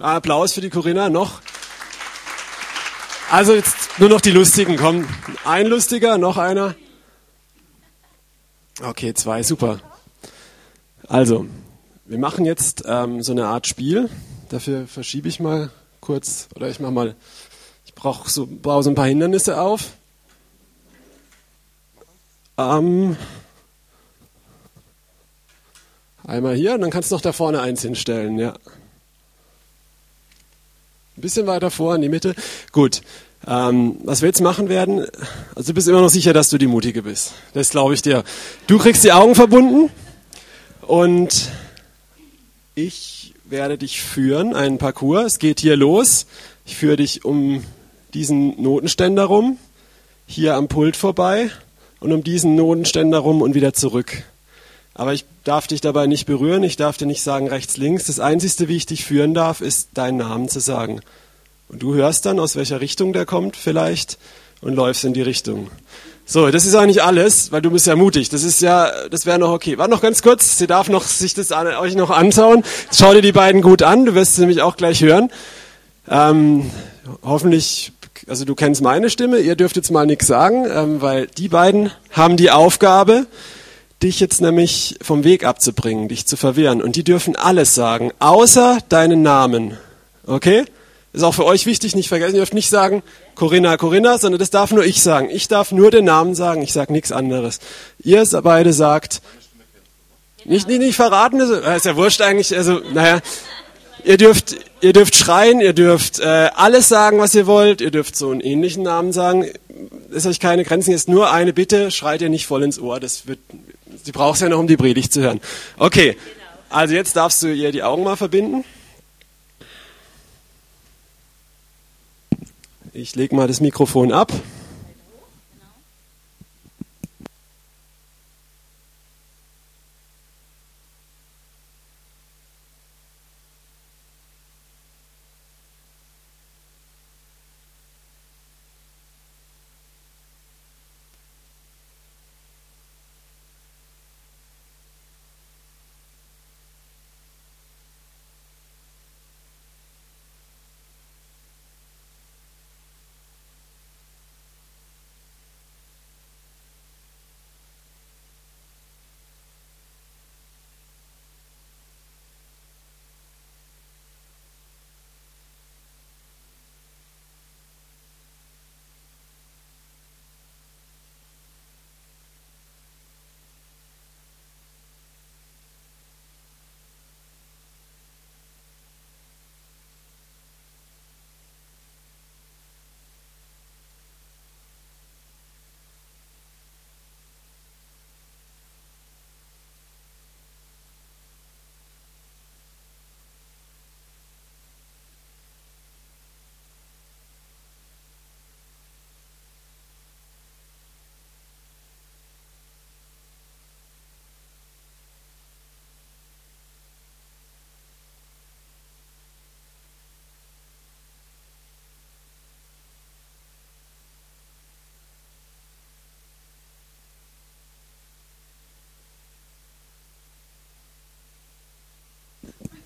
Applaus für die Corinna noch. Also jetzt nur noch die Lustigen, komm. Ein Lustiger, noch einer. Okay, zwei, super. Also, wir machen jetzt ähm, so eine Art Spiel. Dafür verschiebe ich mal kurz, oder ich mache mal, ich brauche so, baue so ein paar Hindernisse auf. Ähm, einmal hier, und dann kannst du noch da vorne eins hinstellen, ja. Ein bisschen weiter vor in die Mitte. Gut. Ähm, was wir jetzt machen werden, also du bist immer noch sicher, dass du die Mutige bist. Das glaube ich dir. Du kriegst die Augen verbunden und ich werde dich führen, einen Parcours. Es geht hier los. Ich führe dich um diesen Notenständer rum, hier am Pult vorbei und um diesen Notenständer rum und wieder zurück. Aber ich darf dich dabei nicht berühren, ich darf dir nicht sagen rechts, links. Das Einzige, wie ich dich führen darf, ist deinen Namen zu sagen. Und du hörst dann, aus welcher Richtung der kommt vielleicht und läufst in die Richtung. So, das ist eigentlich alles, weil du bist ja mutig. Das ist ja, das wäre noch okay. Warte noch ganz kurz, sie darf noch sich das an, euch noch anschauen. Schau dir die beiden gut an, du wirst sie nämlich auch gleich hören. Ähm, hoffentlich, also du kennst meine Stimme, ihr dürft jetzt mal nichts sagen, ähm, weil die beiden haben die Aufgabe, dich jetzt nämlich vom Weg abzubringen, dich zu verwehren. Und die dürfen alles sagen, außer deinen Namen. Okay? Ist auch für euch wichtig, nicht vergessen, ihr dürft nicht sagen Corinna, Corinna, sondern das darf nur ich sagen. Ich darf nur den Namen sagen, ich sage nichts anderes. Ihr beide sagt, nicht, nicht, nicht verraten, ist ja wurscht eigentlich, also, naja, ihr dürft, ihr dürft schreien, ihr dürft äh, alles sagen, was ihr wollt, ihr dürft so einen ähnlichen Namen sagen. Ist euch keine Grenzen, jetzt nur eine Bitte, schreit ihr nicht voll ins Ohr, das wird, sie braucht ja noch, um die Predigt zu hören. Okay, also jetzt darfst du ihr die Augen mal verbinden. Ich lege mal das Mikrofon ab.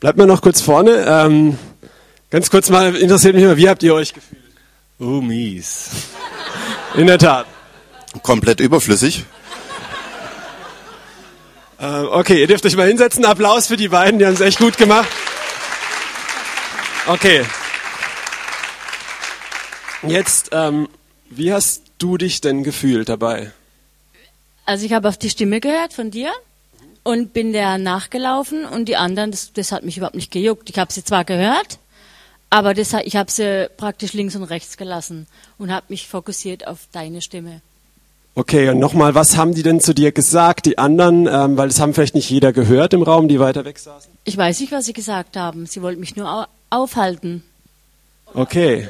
Bleibt mal noch kurz vorne. Ähm, ganz kurz mal, interessiert mich mal, wie habt ihr euch gefühlt? Oh, mies. In der Tat. Komplett überflüssig. Äh, okay, ihr dürft euch mal hinsetzen. Applaus für die beiden, die haben es echt gut gemacht. Okay. Jetzt, ähm, wie hast du dich denn gefühlt dabei? Also ich habe auf die Stimme gehört von dir und bin der nachgelaufen und die anderen, das, das hat mich überhaupt nicht gejuckt. Ich habe sie zwar gehört, aber das, ich habe sie praktisch links und rechts gelassen und habe mich fokussiert auf deine Stimme. Okay, und nochmal, was haben die denn zu dir gesagt, die anderen? Ähm, weil das haben vielleicht nicht jeder gehört im Raum, die weiter weg saßen. Ich weiß nicht, was sie gesagt haben. Sie wollten mich nur au aufhalten. Okay.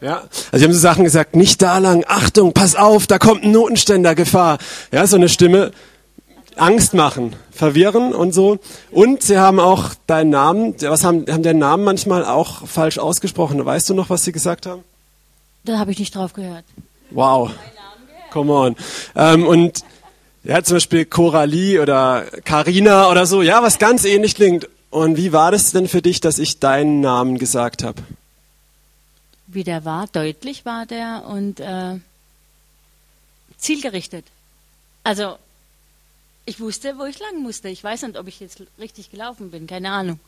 Ja, also sie haben so Sachen gesagt, nicht da lang, Achtung, pass auf, da kommt ein Notenständer, Gefahr. Ja, so eine Stimme, Angst machen, verwirren und so. Und sie haben auch deinen Namen, was haben, haben deinen Namen manchmal auch falsch ausgesprochen. Weißt du noch, was sie gesagt haben? Da habe ich nicht drauf gehört. Wow. Come on. Ähm, und ja, zum Beispiel Coralie oder Carina oder so, ja, was ganz ähnlich klingt. Und wie war das denn für dich, dass ich deinen Namen gesagt habe? Wie der war, deutlich war der und äh, zielgerichtet. Also ich wusste, wo ich lang musste. Ich weiß nicht, ob ich jetzt richtig gelaufen bin, keine Ahnung.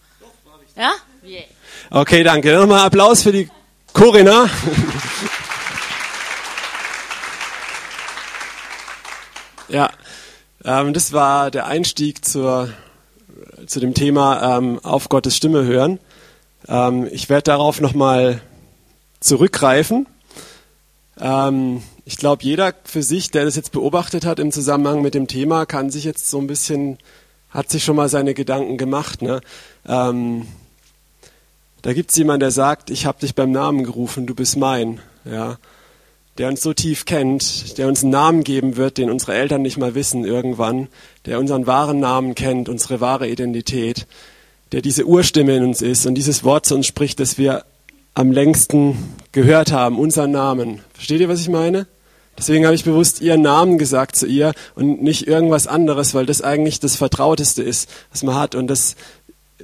Ja? Yeah. Okay, danke. Nochmal Applaus für die Corinna. ja, ähm, das war der Einstieg zur, zu dem Thema ähm, auf Gottes Stimme hören. Ähm, ich werde darauf nochmal zurückgreifen. Ähm, ich glaube, jeder für sich, der das jetzt beobachtet hat im Zusammenhang mit dem Thema, kann sich jetzt so ein bisschen, hat sich schon mal seine Gedanken gemacht. Ne? Ähm, da gibt es jemanden, der sagt, ich habe dich beim Namen gerufen, du bist mein. Ja? Der uns so tief kennt, der uns einen Namen geben wird, den unsere Eltern nicht mal wissen irgendwann, der unseren wahren Namen kennt, unsere wahre Identität, der diese Urstimme in uns ist und dieses Wort zu uns spricht, das wir am längsten gehört haben, unseren Namen. Versteht ihr, was ich meine? Deswegen habe ich bewusst ihren Namen gesagt zu ihr und nicht irgendwas anderes, weil das eigentlich das Vertrauteste ist, was man hat. Und das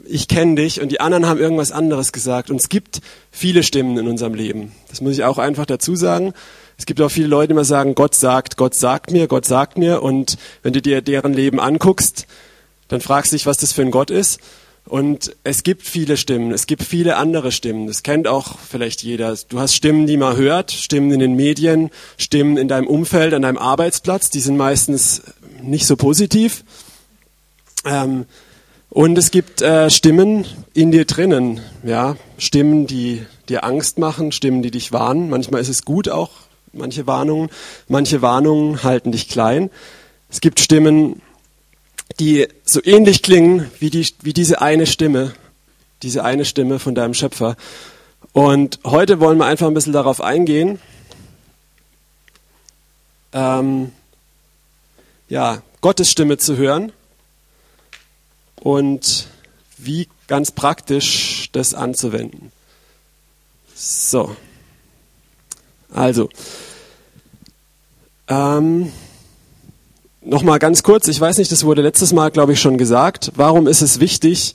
ich kenne dich und die anderen haben irgendwas anderes gesagt. Und es gibt viele Stimmen in unserem Leben. Das muss ich auch einfach dazu sagen. Es gibt auch viele Leute, die immer sagen, Gott sagt, Gott sagt mir, Gott sagt mir. Und wenn du dir deren Leben anguckst, dann fragst du dich, was das für ein Gott ist. Und es gibt viele Stimmen, es gibt viele andere Stimmen. Das kennt auch vielleicht jeder. Du hast Stimmen, die man hört, Stimmen in den Medien, Stimmen in deinem Umfeld, an deinem Arbeitsplatz. Die sind meistens nicht so positiv. Ähm, und es gibt äh, Stimmen in dir drinnen, ja, Stimmen, die dir Angst machen, Stimmen, die dich warnen. Manchmal ist es gut auch, manche Warnungen. Manche Warnungen halten dich klein. Es gibt Stimmen, die so ähnlich klingen wie, die, wie diese eine Stimme, diese eine Stimme von deinem Schöpfer. Und heute wollen wir einfach ein bisschen darauf eingehen. Ähm, ja, Gottes Stimme zu hören und wie ganz praktisch das anzuwenden. So, also, ähm, nochmal ganz kurz, ich weiß nicht, das wurde letztes Mal, glaube ich, schon gesagt, warum ist es wichtig,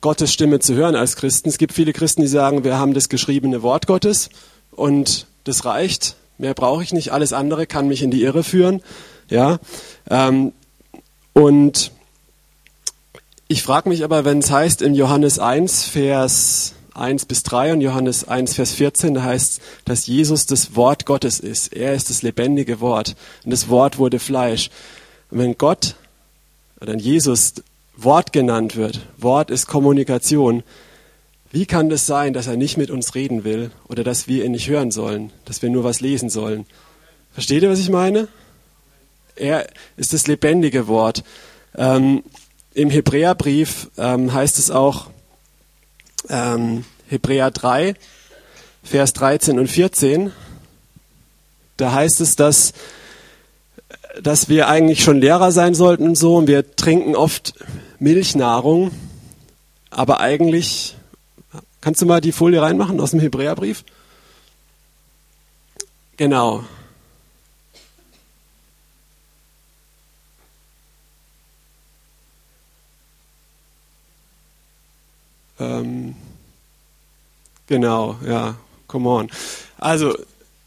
Gottes Stimme zu hören als Christen? Es gibt viele Christen, die sagen, wir haben das geschriebene Wort Gottes und das reicht, mehr brauche ich nicht, alles andere kann mich in die Irre führen. Ja, ähm, und ich frage mich aber, wenn es heißt in Johannes 1, Vers 1 bis 3 und Johannes 1, Vers 14, da heißt, dass Jesus das Wort Gottes ist. Er ist das lebendige Wort und das Wort wurde Fleisch. Und wenn Gott oder Jesus Wort genannt wird, Wort ist Kommunikation, wie kann das sein, dass er nicht mit uns reden will oder dass wir ihn nicht hören sollen, dass wir nur was lesen sollen? Versteht ihr, was ich meine? Er ist das lebendige Wort. Ähm, im Hebräerbrief ähm, heißt es auch, ähm, Hebräer 3, Vers 13 und 14, da heißt es, dass, dass wir eigentlich schon Lehrer sein sollten und so, und wir trinken oft Milchnahrung, aber eigentlich, kannst du mal die Folie reinmachen aus dem Hebräerbrief? Genau. Ähm, genau, ja, come on. Also,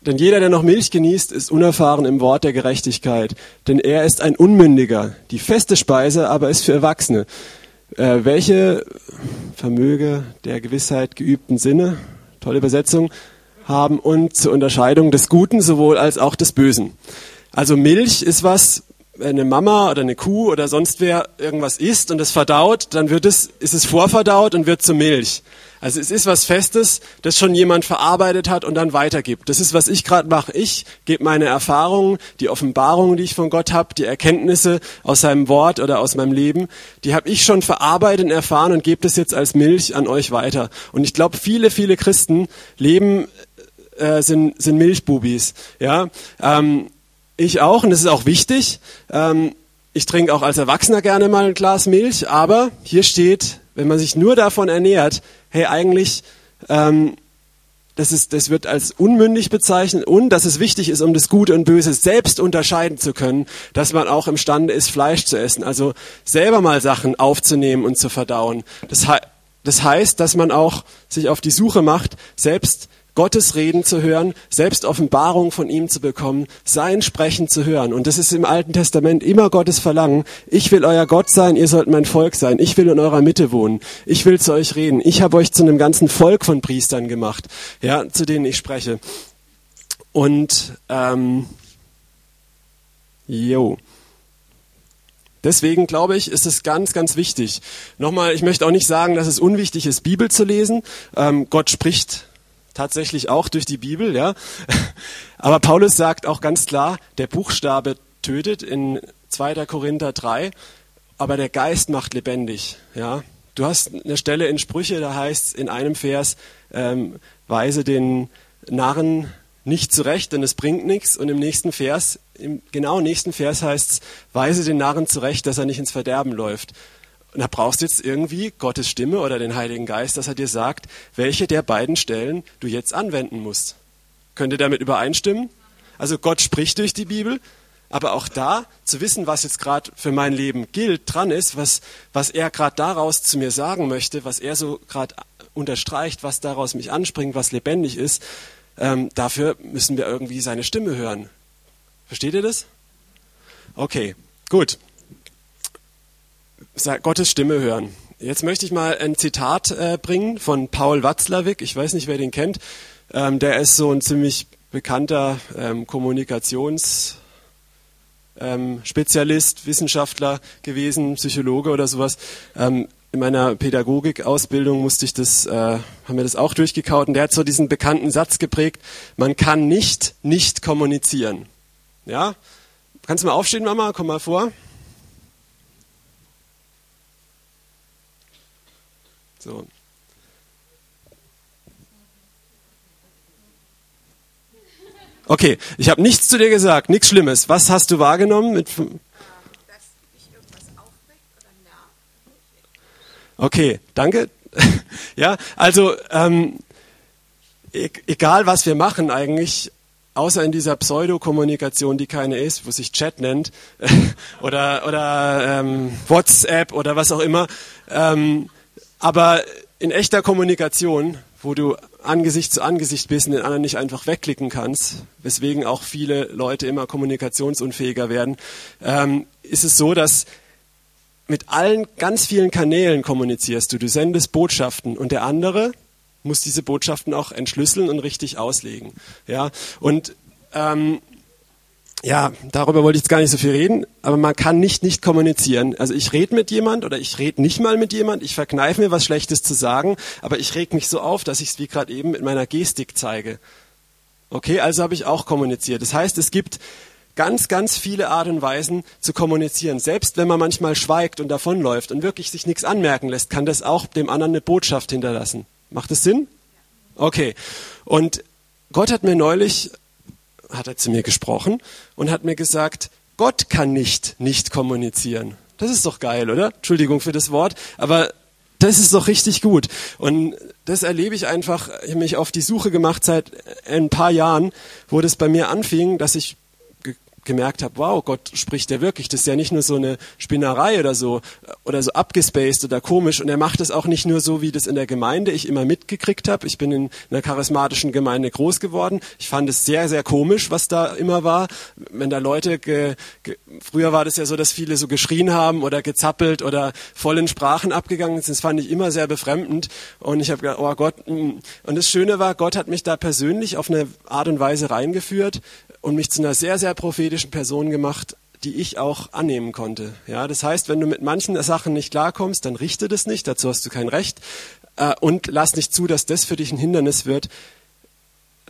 denn jeder, der noch Milch genießt, ist unerfahren im Wort der Gerechtigkeit. Denn er ist ein Unmündiger. Die feste Speise aber ist für Erwachsene. Äh, welche Vermöge der Gewissheit geübten Sinne, tolle Übersetzung, haben und zur Unterscheidung des Guten sowohl als auch des Bösen. Also Milch ist was, wenn eine Mama oder eine Kuh oder sonst wer irgendwas isst und es verdaut, dann wird es, ist es vorverdaut und wird zu Milch. Also es ist was Festes, das schon jemand verarbeitet hat und dann weitergibt. Das ist, was ich gerade mache. Ich gebe meine Erfahrungen, die Offenbarungen, die ich von Gott habe, die Erkenntnisse aus seinem Wort oder aus meinem Leben, die habe ich schon verarbeitet und erfahren und gebe das jetzt als Milch an euch weiter. Und ich glaube, viele, viele Christen leben äh, sind, sind Milchbubis. Ja, ähm, ich auch, und das ist auch wichtig. Ähm, ich trinke auch als Erwachsener gerne mal ein Glas Milch, aber hier steht, wenn man sich nur davon ernährt, hey, eigentlich ähm, das, ist, das wird als unmündig bezeichnet und dass es wichtig ist, um das Gute und Böse selbst unterscheiden zu können, dass man auch imstande ist, Fleisch zu essen. Also selber mal Sachen aufzunehmen und zu verdauen. Das, das heißt, dass man auch sich auf die Suche macht, selbst Gottes Reden zu hören, selbst Offenbarung von ihm zu bekommen, sein Sprechen zu hören. Und das ist im Alten Testament immer Gottes Verlangen. Ich will euer Gott sein, ihr sollt mein Volk sein. Ich will in eurer Mitte wohnen. Ich will zu euch reden. Ich habe euch zu einem ganzen Volk von Priestern gemacht, ja, zu denen ich spreche. Und ähm, jo. Deswegen glaube ich, ist es ganz, ganz wichtig. Nochmal, ich möchte auch nicht sagen, dass es unwichtig ist, Bibel zu lesen. Ähm, Gott spricht tatsächlich auch durch die Bibel, ja. Aber Paulus sagt auch ganz klar, der Buchstabe tötet in 2. Korinther 3, aber der Geist macht lebendig, ja. Du hast eine Stelle in Sprüche, da heißt in einem Vers, ähm, weise den Narren nicht zurecht, denn es bringt nichts. Und im nächsten Vers, im genau nächsten Vers heißt es, weise den Narren zurecht, dass er nicht ins Verderben läuft. Und da brauchst du jetzt irgendwie Gottes Stimme oder den Heiligen Geist, dass er dir sagt, welche der beiden Stellen du jetzt anwenden musst. Könnt ihr damit übereinstimmen? Also Gott spricht durch die Bibel, aber auch da zu wissen, was jetzt gerade für mein Leben gilt, dran ist, was, was er gerade daraus zu mir sagen möchte, was er so gerade unterstreicht, was daraus mich anspringt, was lebendig ist, ähm, dafür müssen wir irgendwie seine Stimme hören. Versteht ihr das? Okay, gut. Gottes Stimme hören. Jetzt möchte ich mal ein Zitat äh, bringen von Paul Watzlawick. Ich weiß nicht, wer den kennt. Ähm, der ist so ein ziemlich bekannter ähm, Kommunikations- ähm, Wissenschaftler gewesen, Psychologe oder sowas. Ähm, in meiner Pädagogikausbildung musste ich das, äh, haben wir das auch durchgekaut. Und der hat so diesen bekannten Satz geprägt: Man kann nicht nicht kommunizieren. Ja, kannst du mal aufstehen, Mama? Komm mal vor. So. Okay, ich habe nichts zu dir gesagt, nichts Schlimmes. Was hast du wahrgenommen? Mit okay, danke. ja, also ähm, e egal was wir machen eigentlich, außer in dieser Pseudokommunikation, die keine ist, wo sich Chat nennt oder oder ähm, WhatsApp oder was auch immer. Ähm, aber in echter Kommunikation, wo du Angesicht zu Angesicht bist und den anderen nicht einfach wegklicken kannst, weswegen auch viele Leute immer kommunikationsunfähiger werden, ähm, ist es so, dass mit allen ganz vielen Kanälen kommunizierst du. Du sendest Botschaften und der andere muss diese Botschaften auch entschlüsseln und richtig auslegen. Ja, und ähm, ja, darüber wollte ich jetzt gar nicht so viel reden, aber man kann nicht nicht kommunizieren. Also ich rede mit jemand oder ich rede nicht mal mit jemand, ich verkneife mir was Schlechtes zu sagen, aber ich reg mich so auf, dass ich es wie gerade eben mit meiner Gestik zeige. Okay, also habe ich auch kommuniziert. Das heißt, es gibt ganz, ganz viele Art und Weisen zu kommunizieren. Selbst wenn man manchmal schweigt und davonläuft und wirklich sich nichts anmerken lässt, kann das auch dem anderen eine Botschaft hinterlassen. Macht das Sinn? Okay. Und Gott hat mir neulich hat er zu mir gesprochen und hat mir gesagt, Gott kann nicht nicht kommunizieren. Das ist doch geil, oder? Entschuldigung für das Wort, aber das ist doch richtig gut. Und das erlebe ich einfach, ich habe mich auf die Suche gemacht seit ein paar Jahren, wo das bei mir anfing, dass ich gemerkt habe, wow, Gott spricht ja wirklich. Das ist ja nicht nur so eine Spinnerei oder so oder so abgespaced oder komisch. Und er macht es auch nicht nur so, wie das in der Gemeinde ich immer mitgekriegt habe. Ich bin in einer charismatischen Gemeinde groß geworden. Ich fand es sehr, sehr komisch, was da immer war. Wenn da Leute, ge, ge, früher war das ja so, dass viele so geschrien haben oder gezappelt oder voll in Sprachen abgegangen sind. Das fand ich immer sehr befremdend. Und ich habe gedacht, oh Gott. Mm. Und das Schöne war, Gott hat mich da persönlich auf eine Art und Weise reingeführt, und mich zu einer sehr, sehr prophetischen Person gemacht, die ich auch annehmen konnte. Ja, das heißt, wenn du mit manchen Sachen nicht klarkommst, dann richte das nicht, dazu hast du kein Recht äh, und lass nicht zu, dass das für dich ein Hindernis wird,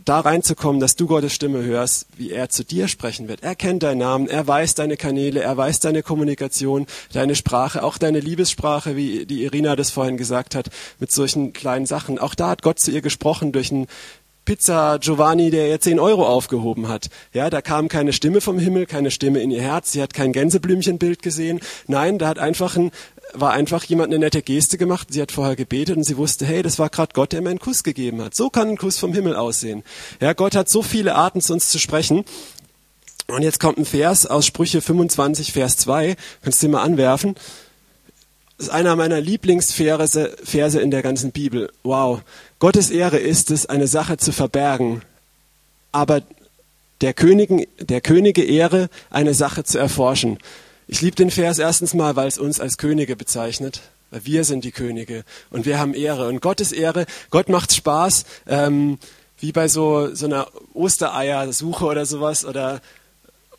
da reinzukommen, dass du Gottes Stimme hörst, wie er zu dir sprechen wird. Er kennt deinen Namen, er weiß deine Kanäle, er weiß deine Kommunikation, deine Sprache, auch deine Liebessprache, wie die Irina das vorhin gesagt hat, mit solchen kleinen Sachen. Auch da hat Gott zu ihr gesprochen durch ein Pizza Giovanni, der ihr 10 Euro aufgehoben hat. Ja, da kam keine Stimme vom Himmel, keine Stimme in ihr Herz. Sie hat kein Gänseblümchenbild gesehen. Nein, da hat einfach ein, war einfach jemand eine nette Geste gemacht. Sie hat vorher gebetet und sie wusste, hey, das war gerade Gott, der mir einen Kuss gegeben hat. So kann ein Kuss vom Himmel aussehen. Ja, Gott hat so viele Arten zu uns zu sprechen. Und jetzt kommt ein Vers aus Sprüche 25, Vers 2. Kannst du dir mal anwerfen? Ist einer meiner Lieblingsverse Verse in der ganzen Bibel. Wow. Gottes Ehre ist es, eine Sache zu verbergen, aber der, Königen, der Könige Ehre, eine Sache zu erforschen. Ich liebe den Vers erstens mal, weil es uns als Könige bezeichnet. Weil wir sind die Könige und wir haben Ehre. Und Gottes Ehre, Gott macht Spaß, ähm, wie bei so, so einer Ostereiersuche oder sowas oder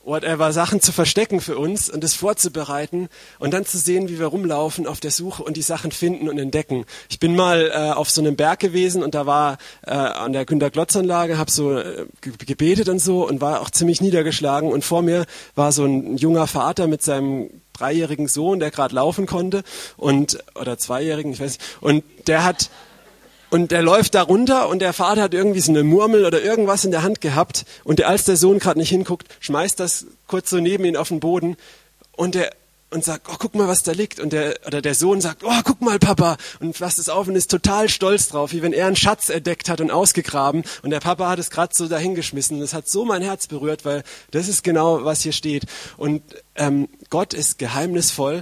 whatever, Sachen zu verstecken für uns und das vorzubereiten und dann zu sehen, wie wir rumlaufen auf der Suche und die Sachen finden und entdecken. Ich bin mal äh, auf so einem Berg gewesen und da war äh, an der Günter Glotz Anlage, habe so äh, gebetet und so und war auch ziemlich niedergeschlagen und vor mir war so ein junger Vater mit seinem dreijährigen Sohn, der gerade laufen konnte und oder zweijährigen, ich weiß nicht, und der hat und der läuft da runter und der Vater hat irgendwie so eine Murmel oder irgendwas in der Hand gehabt und als der Sohn gerade nicht hinguckt, schmeißt das kurz so neben ihn auf den Boden und der und sagt, oh, guck mal, was da liegt. Und der, oder der Sohn sagt, oh, guck mal, Papa. Und fasst es auf und ist total stolz drauf, wie wenn er einen Schatz entdeckt hat und ausgegraben. Und der Papa hat es gerade so dahingeschmissen. Und es hat so mein Herz berührt, weil das ist genau, was hier steht. Und ähm, Gott ist geheimnisvoll.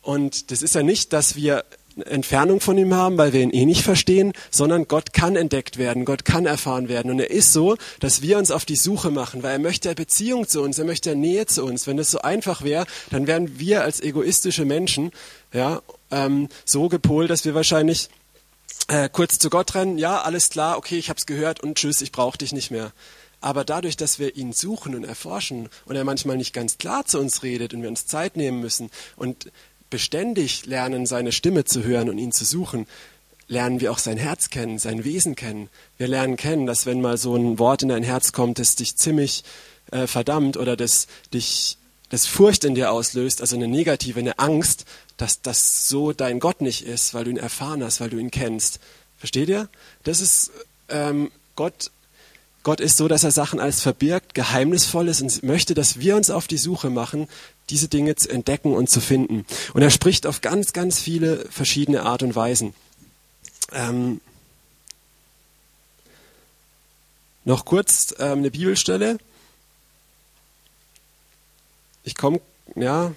Und das ist ja nicht, dass wir Entfernung von ihm haben, weil wir ihn eh nicht verstehen, sondern Gott kann entdeckt werden, Gott kann erfahren werden. Und er ist so, dass wir uns auf die Suche machen, weil er möchte Beziehung zu uns, er möchte Nähe zu uns. Wenn es so einfach wäre, dann wären wir als egoistische Menschen ja, ähm, so gepolt, dass wir wahrscheinlich äh, kurz zu Gott rennen, ja, alles klar, okay, ich habe es gehört und tschüss, ich brauche dich nicht mehr. Aber dadurch, dass wir ihn suchen und erforschen und er manchmal nicht ganz klar zu uns redet und wir uns Zeit nehmen müssen und beständig lernen, seine Stimme zu hören und ihn zu suchen, lernen wir auch sein Herz kennen, sein Wesen kennen. Wir lernen kennen, dass wenn mal so ein Wort in dein Herz kommt, das dich ziemlich äh, verdammt oder das dich das Furcht in dir auslöst, also eine negative, eine Angst, dass das so dein Gott nicht ist, weil du ihn erfahren hast, weil du ihn kennst. Versteht ihr? Das ist ähm, Gott. Gott ist so, dass er Sachen als verbirgt, geheimnisvoll ist und möchte, dass wir uns auf die Suche machen diese Dinge zu entdecken und zu finden. Und er spricht auf ganz, ganz viele verschiedene Art und Weisen. Ähm, noch kurz ähm, eine Bibelstelle. Ich komme, ja.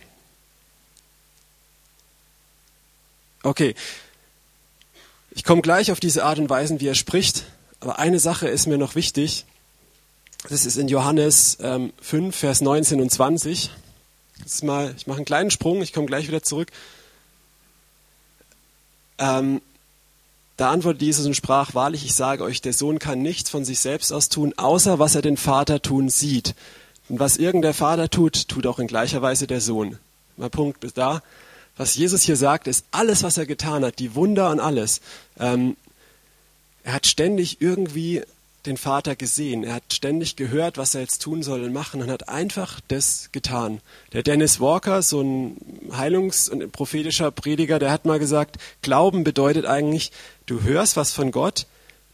Okay. Ich komme gleich auf diese Art und Weise, wie er spricht. Aber eine Sache ist mir noch wichtig. Das ist in Johannes ähm, 5, Vers 19 und 20 jetzt mal, ich mache einen kleinen Sprung, ich komme gleich wieder zurück. Ähm, da antwortete Jesus und sprach, wahrlich, ich sage euch, der Sohn kann nichts von sich selbst aus tun, außer was er den Vater tun sieht. Und was irgendein Vater tut, tut auch in gleicher Weise der Sohn. Mein Punkt ist da. Was Jesus hier sagt, ist alles, was er getan hat, die Wunder und alles. Ähm, er hat ständig irgendwie den Vater gesehen. Er hat ständig gehört, was er jetzt tun soll und machen und hat einfach das getan. Der Dennis Walker, so ein Heilungs- und prophetischer Prediger, der hat mal gesagt, Glauben bedeutet eigentlich, du hörst was von Gott,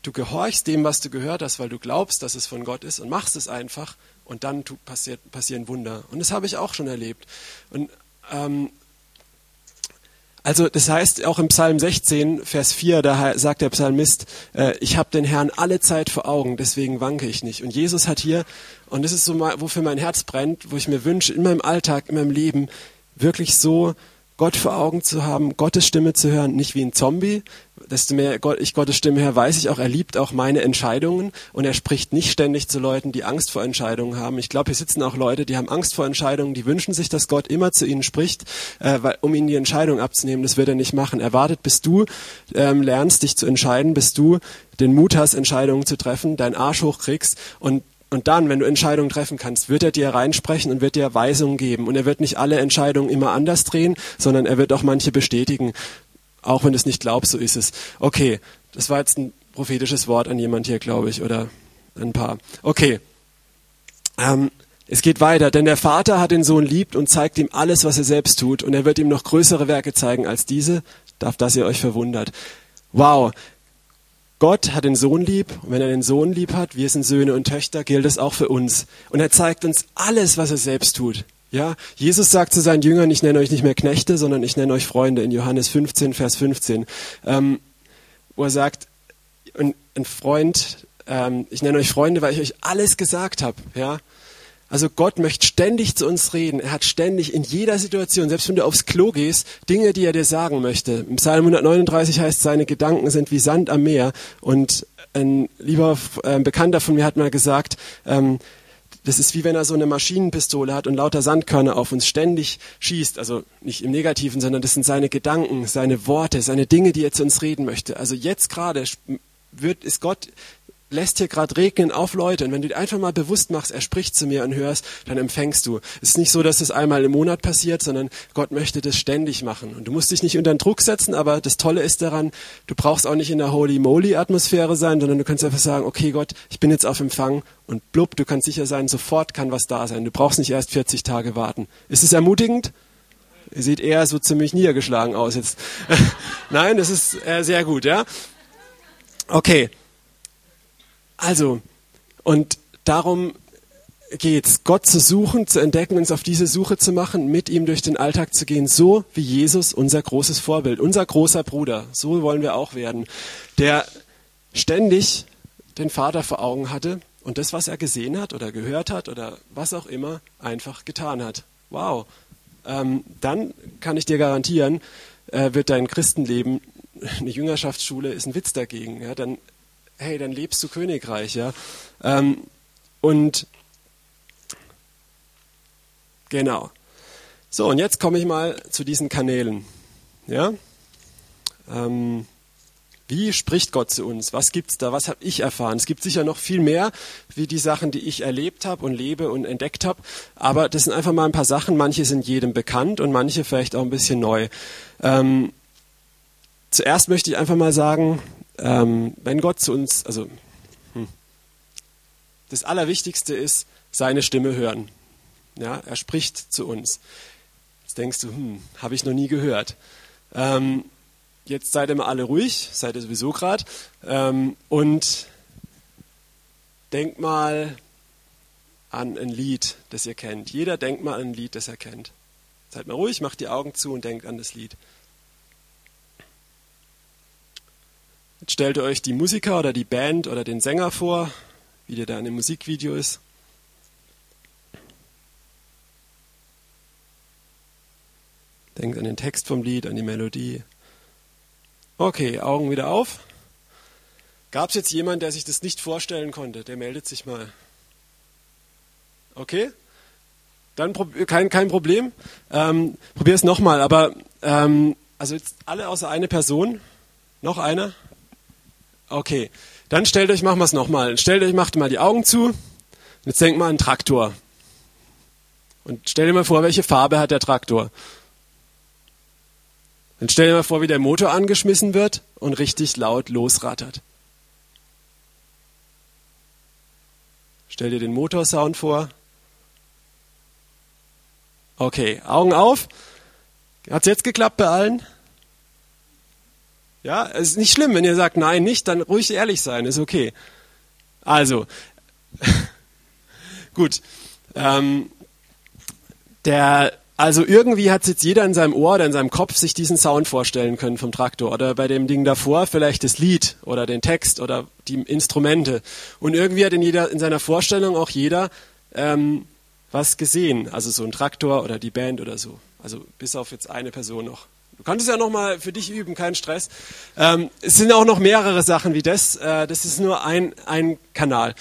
du gehorchst dem, was du gehört hast, weil du glaubst, dass es von Gott ist und machst es einfach und dann passiert, passieren Wunder. Und das habe ich auch schon erlebt. Und ähm, also das heißt auch im Psalm 16, Vers 4, da sagt der Psalmist, äh, ich habe den Herrn alle Zeit vor Augen, deswegen wanke ich nicht. Und Jesus hat hier, und das ist so, wofür mein Herz brennt, wo ich mir wünsche, in meinem Alltag, in meinem Leben, wirklich so Gott vor Augen zu haben, Gottes Stimme zu hören, nicht wie ein Zombie. Desto mehr ich Gottes Stimme höre, weiß ich auch, er liebt auch meine Entscheidungen und er spricht nicht ständig zu Leuten, die Angst vor Entscheidungen haben. Ich glaube, hier sitzen auch Leute, die haben Angst vor Entscheidungen, die wünschen sich, dass Gott immer zu ihnen spricht, äh, weil, um ihnen die Entscheidung abzunehmen. Das wird er nicht machen. Er wartet, bis du ähm, lernst, dich zu entscheiden, bis du den Mut hast, Entscheidungen zu treffen, deinen Arsch hochkriegst und und dann, wenn du Entscheidungen treffen kannst, wird er dir reinsprechen und wird dir Weisungen geben. Und er wird nicht alle Entscheidungen immer anders drehen, sondern er wird auch manche bestätigen. Auch wenn du es nicht glaubst, so ist es. Okay, das war jetzt ein prophetisches Wort an jemand hier, glaube ich, oder ein paar. Okay. Ähm, es geht weiter, denn der Vater hat den Sohn liebt und zeigt ihm alles, was er selbst tut. Und er wird ihm noch größere Werke zeigen als diese, darf dass ihr euch verwundert. Wow, Gott hat den Sohn lieb und wenn er den Sohn lieb hat, wir sind Söhne und Töchter, gilt es auch für uns. Und er zeigt uns alles, was er selbst tut. Ja, Jesus sagt zu seinen Jüngern, ich nenne euch nicht mehr Knechte, sondern ich nenne euch Freunde in Johannes 15, Vers 15, ähm, wo er sagt, ein, ein Freund, ähm, ich nenne euch Freunde, weil ich euch alles gesagt habe. Ja, also Gott möchte ständig zu uns reden. Er hat ständig in jeder Situation, selbst wenn du aufs Klo gehst, Dinge, die er dir sagen möchte. Im Psalm 139 heißt, seine Gedanken sind wie Sand am Meer. Und ein lieber äh, Bekannter von mir hat mal gesagt, ähm, das ist wie wenn er so eine Maschinenpistole hat und lauter Sandkörner auf uns ständig schießt. Also nicht im Negativen, sondern das sind seine Gedanken, seine Worte, seine Dinge, die er zu uns reden möchte. Also jetzt gerade wird, ist Gott lässt hier gerade regnen auf Leute und wenn du dir einfach mal bewusst machst, er spricht zu mir und hörst, dann empfängst du. Es ist nicht so, dass das einmal im Monat passiert, sondern Gott möchte das ständig machen. Und du musst dich nicht unter den Druck setzen, aber das Tolle ist daran, du brauchst auch nicht in der Holy Moly Atmosphäre sein, sondern du kannst einfach sagen, okay Gott, ich bin jetzt auf Empfang und blub, du kannst sicher sein, sofort kann was da sein. Du brauchst nicht erst 40 Tage warten. Ist es ermutigend? Ihr seht eher so ziemlich niedergeschlagen aus jetzt. Nein, das ist äh, sehr gut, ja? Okay. Also, und darum geht's, Gott zu suchen, zu entdecken, uns auf diese Suche zu machen, mit ihm durch den Alltag zu gehen, so wie Jesus, unser großes Vorbild, unser großer Bruder. So wollen wir auch werden, der ständig den Vater vor Augen hatte und das, was er gesehen hat oder gehört hat oder was auch immer, einfach getan hat. Wow. Ähm, dann kann ich dir garantieren, äh, wird dein Christenleben eine Jüngerschaftsschule ist ein Witz dagegen. Ja, dann hey, dann lebst du Königreich, ja. Ähm, und genau. So, und jetzt komme ich mal zu diesen Kanälen. Ja? Ähm, wie spricht Gott zu uns? Was gibt's da? Was habe ich erfahren? Es gibt sicher noch viel mehr, wie die Sachen, die ich erlebt habe und lebe und entdeckt habe. Aber das sind einfach mal ein paar Sachen. Manche sind jedem bekannt und manche vielleicht auch ein bisschen neu. Ähm, zuerst möchte ich einfach mal sagen, ähm, wenn Gott zu uns, also hm, das Allerwichtigste ist, seine Stimme hören. Ja, er spricht zu uns. Jetzt denkst du, hm, habe ich noch nie gehört. Ähm, jetzt seid ihr mal alle ruhig, seid ihr sowieso gerade, ähm, und denkt mal an ein Lied, das ihr kennt. Jeder denkt mal an ein Lied, das er kennt. Seid mal ruhig, macht die Augen zu und denkt an das Lied. Jetzt stellt ihr euch die Musiker oder die Band oder den Sänger vor, wie der da in dem Musikvideo ist. Denkt an den Text vom Lied, an die Melodie. Okay, Augen wieder auf. Gab es jetzt jemanden, der sich das nicht vorstellen konnte? Der meldet sich mal. Okay? Dann kein, kein Problem. Ähm, Probier es nochmal. Aber ähm, also jetzt alle außer eine Person. Noch einer? Okay, dann stellt euch, machen wir es nochmal. Stellt euch, macht mal die Augen zu. Jetzt denkt mal an einen Traktor. Und stell dir mal vor, welche Farbe hat der Traktor. Dann stell dir mal vor, wie der Motor angeschmissen wird und richtig laut losrattert. Stell dir den Motorsound vor. Okay, Augen auf. Hat's jetzt geklappt bei allen? Ja, es ist nicht schlimm, wenn ihr sagt nein, nicht, dann ruhig ehrlich sein, ist okay. Also, gut. Ähm, der, also irgendwie hat jetzt jeder in seinem Ohr oder in seinem Kopf sich diesen Sound vorstellen können vom Traktor oder bei dem Ding davor vielleicht das Lied oder den Text oder die Instrumente. Und irgendwie hat in jeder in seiner Vorstellung auch jeder ähm, was gesehen, also so ein Traktor oder die Band oder so. Also bis auf jetzt eine Person noch. Du kannst es ja nochmal für dich üben, kein Stress. Ähm, es sind auch noch mehrere Sachen wie das. Äh, das ist nur ein, ein Kanal.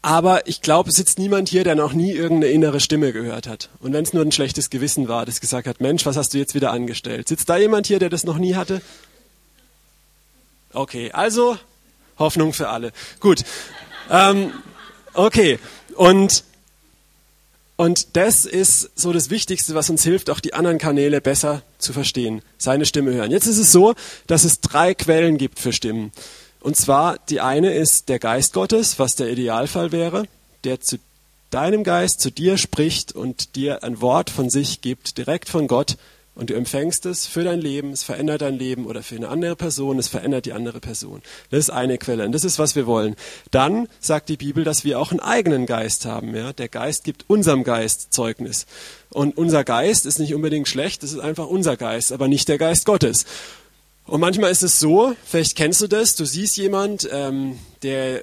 Aber ich glaube, es sitzt niemand hier, der noch nie irgendeine innere Stimme gehört hat. Und wenn es nur ein schlechtes Gewissen war, das gesagt hat, Mensch, was hast du jetzt wieder angestellt? Sitzt da jemand hier, der das noch nie hatte? Okay, also Hoffnung für alle. Gut. Ähm, okay. Und und das ist so das Wichtigste, was uns hilft, auch die anderen Kanäle besser zu verstehen, seine Stimme hören. Jetzt ist es so, dass es drei Quellen gibt für Stimmen. Und zwar die eine ist der Geist Gottes, was der Idealfall wäre, der zu deinem Geist, zu dir spricht und dir ein Wort von sich gibt, direkt von Gott Und du empfängst es für dein Leben, es verändert dein Leben oder für eine andere Person, es verändert die andere Person. Das ist eine Quelle und das ist, was wir wollen. Dann sagt die Bibel, dass wir auch einen eigenen Geist haben. Ja? Der Geist gibt unserem Geist Zeugnis. Und unser Geist ist nicht unbedingt schlecht, das ist einfach unser Geist, aber nicht der Geist Gottes. Und manchmal ist es so, vielleicht kennst du das, du siehst jemand, ähm, der,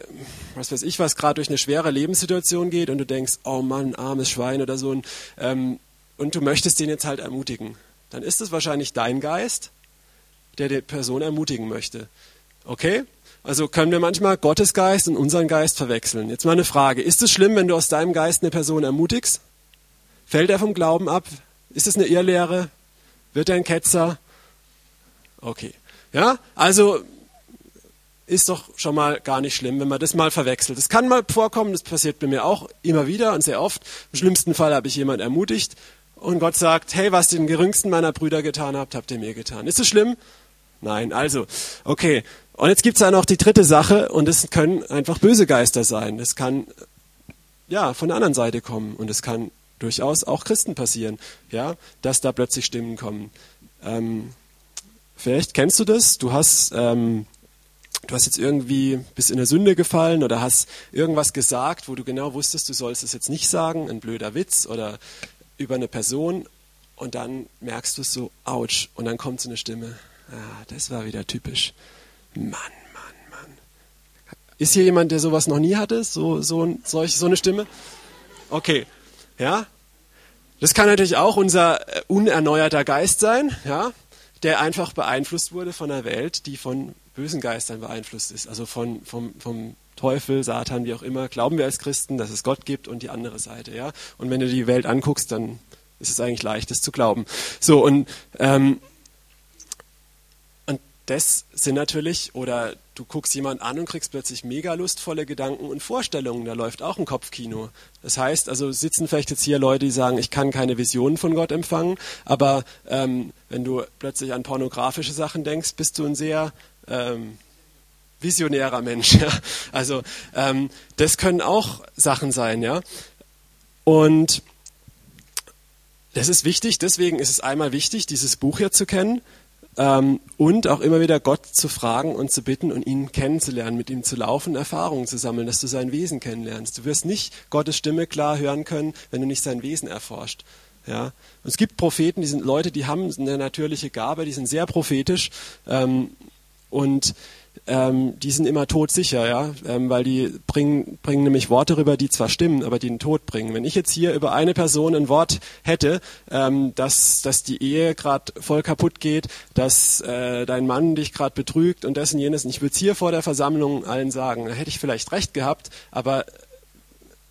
was weiß ich was, gerade durch eine schwere Lebenssituation geht und du denkst, oh Mann, armes Schwein oder so, und, ähm, und du möchtest den jetzt halt ermutigen. Dann ist es wahrscheinlich dein Geist, der die Person ermutigen möchte. Okay? Also können wir manchmal Gottes Geist und unseren Geist verwechseln. Jetzt mal eine Frage. Ist es schlimm, wenn du aus deinem Geist eine Person ermutigst? Fällt er vom Glauben ab? Ist es eine Irrlehre? Wird er ein Ketzer? Okay. Ja, also ist doch schon mal gar nicht schlimm, wenn man das mal verwechselt. Das kann mal vorkommen, das passiert bei mir auch immer wieder und sehr oft. Im schlimmsten Fall habe ich jemanden ermutigt und Gott sagt, hey, was den geringsten meiner Brüder getan habt, habt ihr mir getan. Ist das schlimm? Nein, also, okay. Und jetzt gibt es da noch die dritte Sache und es können einfach böse Geister sein. Das kann ja von der anderen Seite kommen und es kann durchaus auch Christen passieren, ja, dass da plötzlich Stimmen kommen. Ähm, Vielleicht kennst du das. Du hast, ähm, du hast jetzt irgendwie bis in der Sünde gefallen oder hast irgendwas gesagt, wo du genau wusstest, du sollst es jetzt nicht sagen, ein blöder Witz oder über eine Person. Und dann merkst du es so, ouch. Und dann kommt so eine Stimme. Ah, das war wieder typisch. Mann, Mann, Mann. Ist hier jemand, der sowas noch nie hatte? So, so, solch, so eine Stimme? Okay. Ja? Das kann natürlich auch unser äh, unerneuerter Geist sein. Ja? der einfach beeinflusst wurde von einer Welt, die von bösen Geistern beeinflusst ist, also von, vom, vom Teufel, Satan, wie auch immer, glauben wir als Christen, dass es Gott gibt und die andere Seite, ja. Und wenn du die Welt anguckst, dann ist es eigentlich leicht, das zu glauben. So, und ähm, das sind natürlich, oder du guckst jemand an und kriegst plötzlich mega lustvolle Gedanken und Vorstellungen, da läuft auch ein Kopfkino. Das heißt, also sitzen vielleicht jetzt hier Leute, die sagen, ich kann keine Visionen von Gott empfangen, aber ähm, wenn du plötzlich an pornografische Sachen denkst, bist du ein sehr ähm, visionärer Mensch. Ja? Also ähm, das können auch Sachen sein, ja. Und das ist wichtig, deswegen ist es einmal wichtig, dieses Buch hier zu kennen, ähm, und auch immer wieder Gott zu fragen und zu bitten und ihn kennenzulernen, mit ihm zu laufen, Erfahrungen zu sammeln, dass du sein Wesen kennenlernst. Du wirst nicht Gottes Stimme klar hören können, wenn du nicht sein Wesen erforscht. Ja? Und es gibt Propheten, die sind Leute, die haben eine natürliche Gabe, die sind sehr prophetisch ähm, und ähm, die sind immer todsicher, ja, ähm, weil die bringen, bringen nämlich Worte rüber, die zwar stimmen, aber die den Tod bringen. Wenn ich jetzt hier über eine Person ein Wort hätte, ähm, dass, dass die Ehe gerade voll kaputt geht, dass äh, dein Mann dich gerade betrügt und das und jenes, und ich würde es hier vor der Versammlung allen sagen, dann hätte ich vielleicht recht gehabt, aber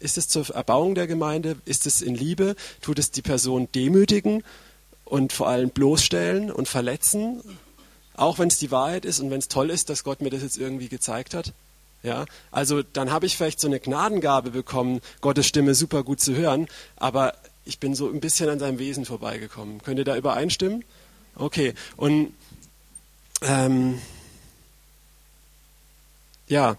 ist es zur Erbauung der Gemeinde? Ist es in Liebe? Tut es die Person demütigen und vor allem bloßstellen und verletzen? Auch wenn es die Wahrheit ist und wenn es toll ist, dass Gott mir das jetzt irgendwie gezeigt hat. Ja, also dann habe ich vielleicht so eine Gnadengabe bekommen, Gottes Stimme super gut zu hören, aber ich bin so ein bisschen an seinem Wesen vorbeigekommen. Könnt ihr da übereinstimmen? Okay. Und ähm, ja,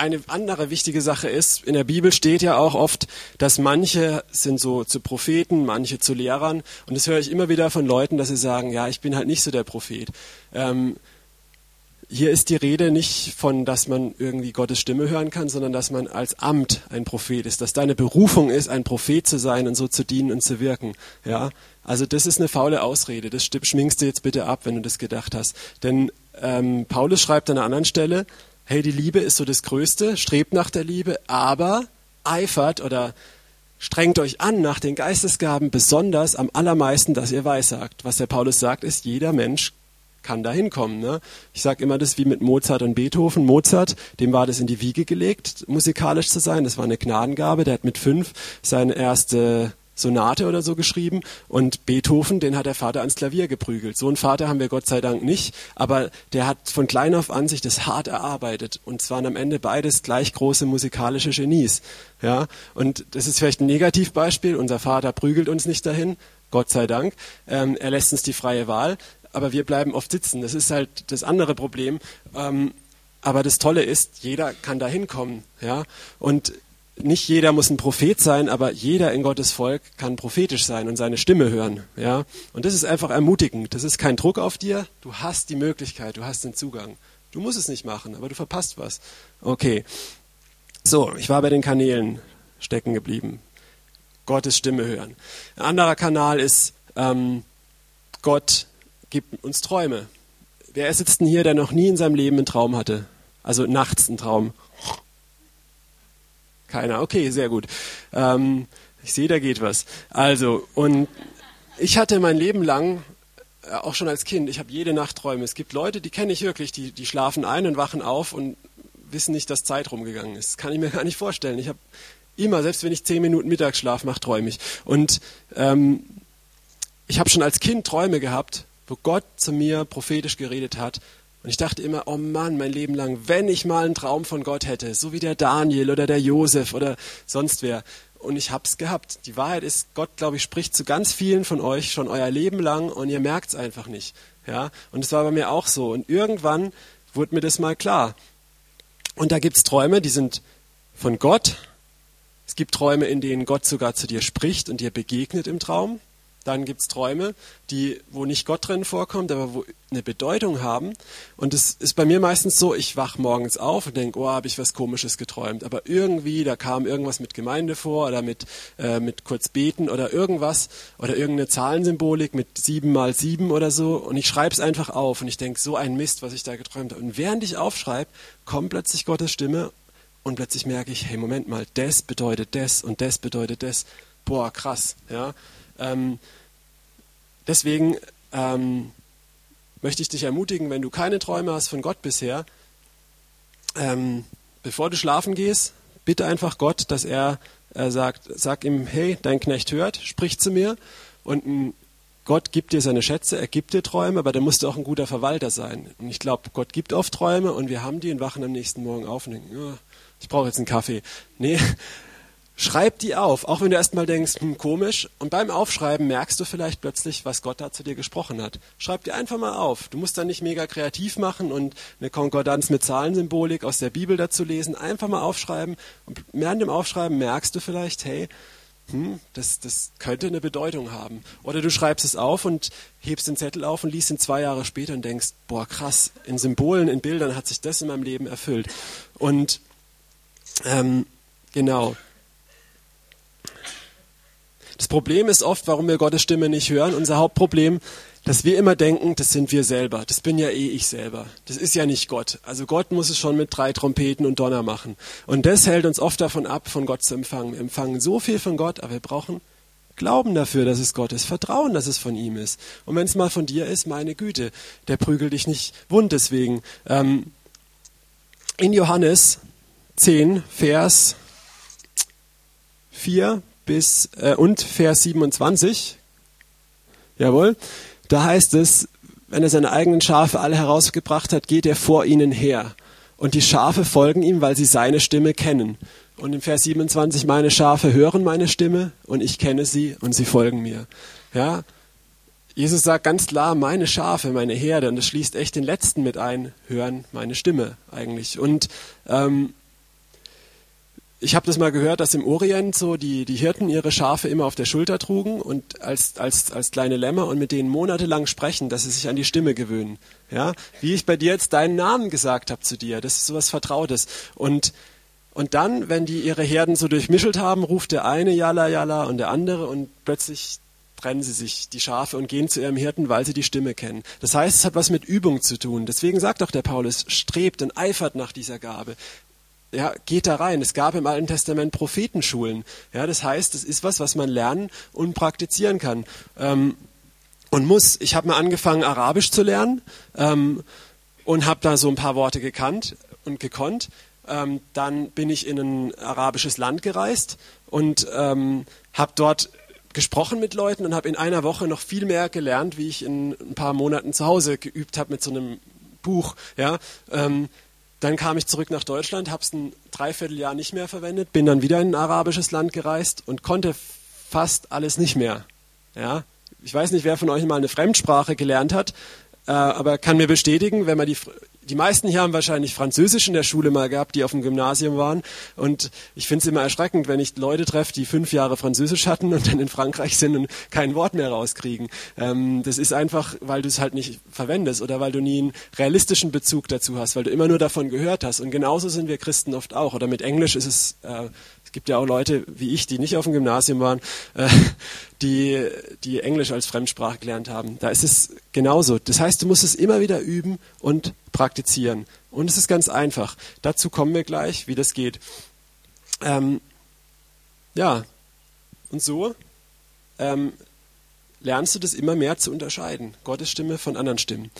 eine andere wichtige Sache ist, in der Bibel steht ja auch oft, dass manche sind so zu Propheten, manche zu Lehrern. Und das höre ich immer wieder von Leuten, dass sie sagen, ja, ich bin halt nicht so der Prophet. Ähm, hier ist die Rede nicht von, dass man irgendwie Gottes Stimme hören kann, sondern dass man als Amt ein Prophet ist, dass deine Berufung ist, ein Prophet zu sein und so zu dienen und zu wirken. Ja, also das ist eine faule Ausrede. Das schwingst du jetzt bitte ab, wenn du das gedacht hast. Denn ähm, Paulus schreibt an einer anderen Stelle, hey, die Liebe ist so das Größte, strebt nach der Liebe, aber eifert oder strengt euch an nach den Geistesgaben, besonders am allermeisten, dass ihr weissagt. Was der Paulus sagt, ist, jeder Mensch kann da hinkommen. Ne? Ich sage immer das wie mit Mozart und Beethoven. Mozart, dem war das in die Wiege gelegt, musikalisch zu sein. Das war eine Gnadengabe. Der hat mit fünf seine erste Sonate oder so geschrieben und Beethoven, den hat der Vater ans Klavier geprügelt. So einen Vater haben wir Gott sei Dank nicht, aber der hat von klein auf an sich das hart erarbeitet und es waren am Ende beides gleich große musikalische Genies. Ja, und das ist vielleicht ein Negativbeispiel. Unser Vater prügelt uns nicht dahin, Gott sei Dank. Ähm, er lässt uns die freie Wahl, aber wir bleiben oft sitzen. Das ist halt das andere Problem. Ähm, aber das Tolle ist, jeder kann da hinkommen. Ja? Und nicht jeder muss ein Prophet sein, aber jeder in Gottes Volk kann prophetisch sein und seine Stimme hören. Ja? Und das ist einfach ermutigend. Das ist kein Druck auf dir. Du hast die Möglichkeit, du hast den Zugang. Du musst es nicht machen, aber du verpasst was. Okay. So, ich war bei den Kanälen stecken geblieben. Gottes Stimme hören. Ein anderer Kanal ist, ähm, Gott gibt uns Träume. Wer sitzt denn hier, der noch nie in seinem Leben einen Traum hatte? Also nachts einen Traum. Keiner. Okay, sehr gut. Ähm, ich sehe, da geht was. Also, und ich hatte mein Leben lang, äh, auch schon als Kind, ich habe jede Nacht Träume. Es gibt Leute, die kenne ich wirklich, die, die schlafen ein und wachen auf und wissen nicht, dass Zeit rumgegangen ist. Das kann ich mir gar nicht vorstellen. Ich habe immer, selbst wenn ich zehn Minuten Mittagsschlaf mache, träume ich. Und ähm, ich habe schon als Kind Träume gehabt, wo Gott zu mir prophetisch geredet hat und ich dachte immer, oh Mann, mein Leben lang, wenn ich mal einen Traum von Gott hätte, so wie der Daniel oder der Josef oder sonst wer. Und ich hab's gehabt. Die Wahrheit ist, Gott, glaube ich, spricht zu ganz vielen von euch schon euer Leben lang und ihr merkt's einfach nicht. Ja? Und es war bei mir auch so. Und irgendwann wurde mir das mal klar. Und da gibt's Träume, die sind von Gott. Es gibt Träume, in denen Gott sogar zu dir spricht und dir begegnet im Traum. Dann gibt es Träume, die, wo nicht Gott drin vorkommt, aber wo eine Bedeutung haben. Und es ist bei mir meistens so, ich wach morgens auf und denke, oh, habe ich was Komisches geträumt. Aber irgendwie, da kam irgendwas mit Gemeinde vor oder mit, äh, mit kurz beten oder irgendwas oder irgendeine Zahlensymbolik mit sieben mal sieben oder so. Und ich schreibe es einfach auf und ich denke, so ein Mist, was ich da geträumt habe. Und während ich aufschreibe, kommt plötzlich Gottes Stimme und plötzlich merke ich, hey, Moment mal, das bedeutet das und das bedeutet das. Boah, krass, ja. Ähm, deswegen ähm, möchte ich dich ermutigen, wenn du keine Träume hast von Gott bisher, ähm, bevor du schlafen gehst, bitte einfach Gott, dass er äh, sagt, sag ihm, hey, dein Knecht hört, sprich zu mir und ein Gott gibt dir seine Schätze, er gibt dir Träume, aber da musst du auch ein guter Verwalter sein. Und ich glaube, Gott gibt oft Träume und wir haben die und wachen am nächsten Morgen auf und denken, oh, ich brauche jetzt einen Kaffee. Nee, Schreib die auf, auch wenn du erstmal denkst, hm, komisch. Und beim Aufschreiben merkst du vielleicht plötzlich, was Gott da zu dir gesprochen hat. Schreib die einfach mal auf. Du musst dann nicht mega kreativ machen und eine Konkordanz mit Zahlensymbolik aus der Bibel dazu lesen. Einfach mal aufschreiben. Und während dem Aufschreiben merkst du vielleicht, hey, hm, das, das könnte eine Bedeutung haben. Oder du schreibst es auf und hebst den Zettel auf und liest ihn zwei Jahre später und denkst, boah, krass, in Symbolen, in Bildern hat sich das in meinem Leben erfüllt. Und ähm, genau. Das Problem ist oft, warum wir Gottes Stimme nicht hören. Unser Hauptproblem, dass wir immer denken, das sind wir selber. Das bin ja eh ich selber. Das ist ja nicht Gott. Also Gott muss es schon mit drei Trompeten und Donner machen. Und das hält uns oft davon ab, von Gott zu empfangen. Wir empfangen so viel von Gott, aber wir brauchen Glauben dafür, dass es Gott ist, Vertrauen, dass es von ihm ist. Und wenn es mal von dir ist, meine Güte, der prügelt dich nicht wund deswegen. Ähm, in Johannes 10, Vers 4 bis äh, und Vers 27. Jawohl. Da heißt es, wenn er seine eigenen Schafe alle herausgebracht hat, geht er vor ihnen her. Und die Schafe folgen ihm, weil sie seine Stimme kennen. Und im Vers 27, meine Schafe hören meine Stimme und ich kenne sie und sie folgen mir. Ja, Jesus sagt ganz klar, meine Schafe, meine Herde, und das schließt echt den Letzten mit ein, hören meine Stimme eigentlich. Und ähm, ich habe das mal gehört, dass im Orient so die, die Hirten ihre Schafe immer auf der Schulter trugen und als, als, als kleine Lämmer und mit denen monatelang sprechen, dass sie sich an die Stimme gewöhnen. Ja? Wie ich bei dir jetzt deinen Namen gesagt habe zu dir, das ist sowas Vertrautes. Und, und dann, wenn die ihre Herden so durchmischelt haben, ruft der eine Jalla Jalla und der andere und plötzlich trennen sie sich, die Schafe, und gehen zu ihrem Hirten, weil sie die Stimme kennen. Das heißt, es hat was mit Übung zu tun. Deswegen sagt auch der Paulus, strebt und eifert nach dieser Gabe ja, geht da rein. Es gab im Alten Testament Prophetenschulen. Ja, das heißt, es ist was, was man lernen und praktizieren kann. Ähm, und muss. Ich habe mal angefangen, Arabisch zu lernen ähm, und habe da so ein paar Worte gekannt und gekonnt. Ähm, dann bin ich in ein arabisches Land gereist und ähm, habe dort gesprochen mit Leuten und habe in einer Woche noch viel mehr gelernt, wie ich in ein paar Monaten zu Hause geübt habe mit so einem Buch. Ja, ähm, dann kam ich zurück nach Deutschland, habe es ein Dreivierteljahr nicht mehr verwendet, bin dann wieder in ein arabisches Land gereist und konnte fast alles nicht mehr. Ja? Ich weiß nicht, wer von euch mal eine Fremdsprache gelernt hat, äh, aber kann mir bestätigen, wenn man die die meisten hier haben wahrscheinlich Französisch in der Schule mal gehabt, die auf dem Gymnasium waren. Und ich finde es immer erschreckend, wenn ich Leute treffe, die fünf Jahre Französisch hatten und dann in Frankreich sind und kein Wort mehr rauskriegen. Ähm, das ist einfach, weil du es halt nicht verwendest oder weil du nie einen realistischen Bezug dazu hast, weil du immer nur davon gehört hast. Und genauso sind wir Christen oft auch. Oder mit Englisch ist es, äh, es gibt ja auch Leute wie ich, die nicht auf dem Gymnasium waren, äh, die, die Englisch als Fremdsprache gelernt haben. Da ist es genauso. Das heißt, du musst es immer wieder üben und praktizieren. Und es ist ganz einfach. Dazu kommen wir gleich, wie das geht. Ähm, ja, und so ähm, lernst du das immer mehr zu unterscheiden. Gottes Stimme von anderen Stimmen.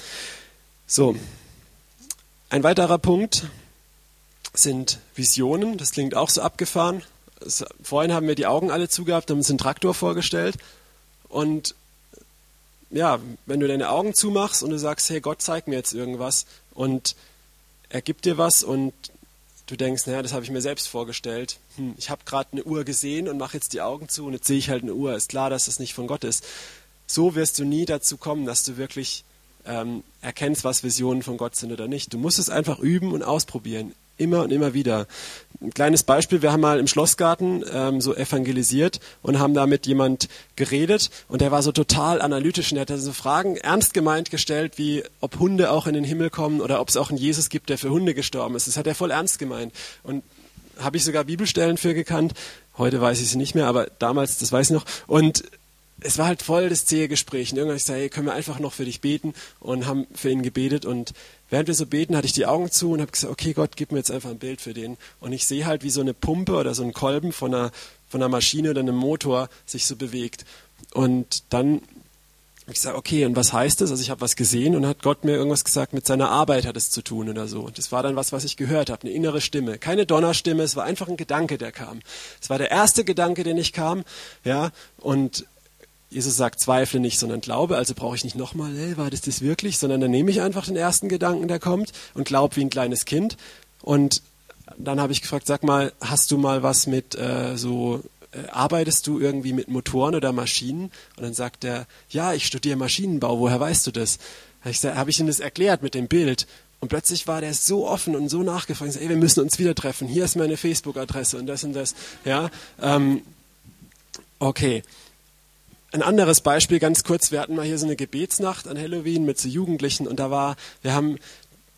So, ein weiterer Punkt, sind Visionen. Das klingt auch so abgefahren. vorhin haben wir die Augen alle zugehabt, haben uns einen Traktor vorgestellt. Und ja, wenn du deine Augen zumachst und du sagst, hey, Gott zeigt mir jetzt irgendwas und er gibt dir was und du denkst, naja, das habe ich mir selbst vorgestellt. Hm, ich habe gerade eine Uhr gesehen und mache jetzt die Augen zu und jetzt sehe ich halt eine Uhr. Ist klar, dass das nicht von Gott ist. So wirst du nie dazu kommen, dass du wirklich ähm, erkennst, was Visionen von Gott sind oder nicht. Du musst es einfach üben und ausprobieren. Immer und immer wieder. Ein kleines Beispiel, wir haben mal im Schlossgarten ähm, so evangelisiert und haben da mit jemand geredet und der war so total analytisch und der hat so Fragen ernst gemeint gestellt, wie ob Hunde auch in den Himmel kommen oder ob es auch einen Jesus gibt, der für Hunde gestorben ist. Das hat er voll ernst gemeint. Und habe ich sogar Bibelstellen für gekannt. Heute weiß ich sie nicht mehr, aber damals, das weiß ich noch. Und es war halt voll das zähe Gespräch. Und irgendwann habe ich gesagt, hey, können wir einfach noch für dich beten und haben für ihn gebetet. Und während wir so beten, hatte ich die Augen zu und habe gesagt, okay Gott, gib mir jetzt einfach ein Bild für den. Und ich sehe halt, wie so eine Pumpe oder so ein Kolben von einer, von einer Maschine oder einem Motor sich so bewegt. Und dann habe ich gesagt, okay, und was heißt das? Also ich habe was gesehen und hat Gott mir irgendwas gesagt, mit seiner Arbeit hat es zu tun oder so. Und das war dann was, was ich gehört habe, eine innere Stimme. Keine Donnerstimme, es war einfach ein Gedanke, der kam. Es war der erste Gedanke, den ich kam, ja, und Jesus sagt, zweifle nicht, sondern glaube. Also brauche ich nicht nochmal, hey, war das das wirklich? Sondern dann nehme ich einfach den ersten Gedanken, der kommt und glaube wie ein kleines Kind. Und dann habe ich gefragt, sag mal, hast du mal was mit äh, so, äh, arbeitest du irgendwie mit Motoren oder Maschinen? Und dann sagt er, ja, ich studiere Maschinenbau, woher weißt du das? Habe hab ich ihm das erklärt mit dem Bild. Und plötzlich war der so offen und so nachgefragt, ey, wir müssen uns wieder treffen. Hier ist meine Facebook-Adresse und das und das. Ja, ähm, okay. Ein anderes Beispiel, ganz kurz, wir hatten mal hier so eine Gebetsnacht an Halloween mit so Jugendlichen und da war, wir haben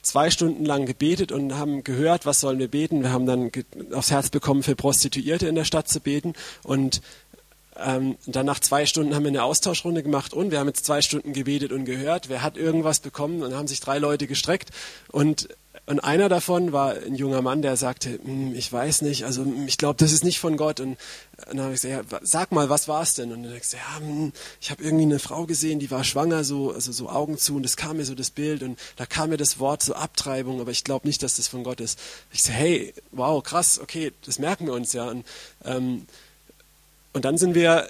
zwei Stunden lang gebetet und haben gehört, was sollen wir beten. Wir haben dann aufs Herz bekommen, für Prostituierte in der Stadt zu beten und ähm, dann nach zwei Stunden haben wir eine Austauschrunde gemacht und wir haben jetzt zwei Stunden gebetet und gehört, wer hat irgendwas bekommen und haben sich drei Leute gestreckt und und einer davon war ein junger Mann, der sagte, hm, ich weiß nicht, also hm, ich glaube, das ist nicht von Gott. Und dann habe ich gesagt, ja, sag mal, was war es denn? Und dann habe ich gesagt, ja, hm, ich habe irgendwie eine Frau gesehen, die war schwanger, so, also so Augen zu und es kam mir so das Bild und da kam mir das Wort so Abtreibung, aber ich glaube nicht, dass das von Gott ist. Ich sage, hey, wow, krass, okay, das merken wir uns ja. Und, ähm, und dann sind wir,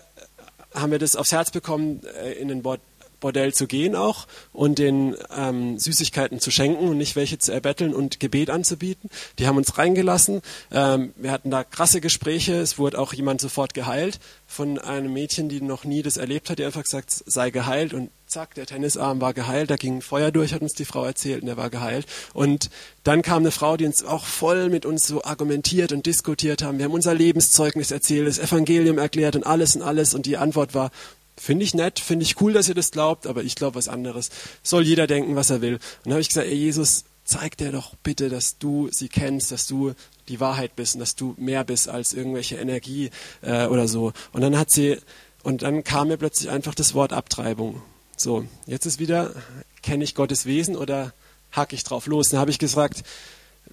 haben wir das aufs Herz bekommen, äh, in den Wort Bordell zu gehen auch und den ähm, Süßigkeiten zu schenken und nicht welche zu erbetteln und Gebet anzubieten. Die haben uns reingelassen. Ähm, wir hatten da krasse Gespräche. Es wurde auch jemand sofort geheilt von einem Mädchen, die noch nie das erlebt hat, die einfach gesagt, sei geheilt und zack, der Tennisarm war geheilt, da ging Feuer durch, hat uns die Frau erzählt und er war geheilt. Und dann kam eine Frau, die uns auch voll mit uns so argumentiert und diskutiert haben. Wir haben unser Lebenszeugnis erzählt, das Evangelium erklärt und alles und alles und die Antwort war, Finde ich nett, finde ich cool, dass ihr das glaubt, aber ich glaube was anderes. Soll jeder denken, was er will. Und dann habe ich gesagt, ey Jesus, zeig dir doch bitte, dass du sie kennst, dass du die Wahrheit bist und dass du mehr bist als irgendwelche Energie äh, oder so. Und dann hat sie, und dann kam mir plötzlich einfach das Wort Abtreibung. So, jetzt ist wieder, kenne ich Gottes Wesen oder hack ich drauf los? Dann habe ich gesagt,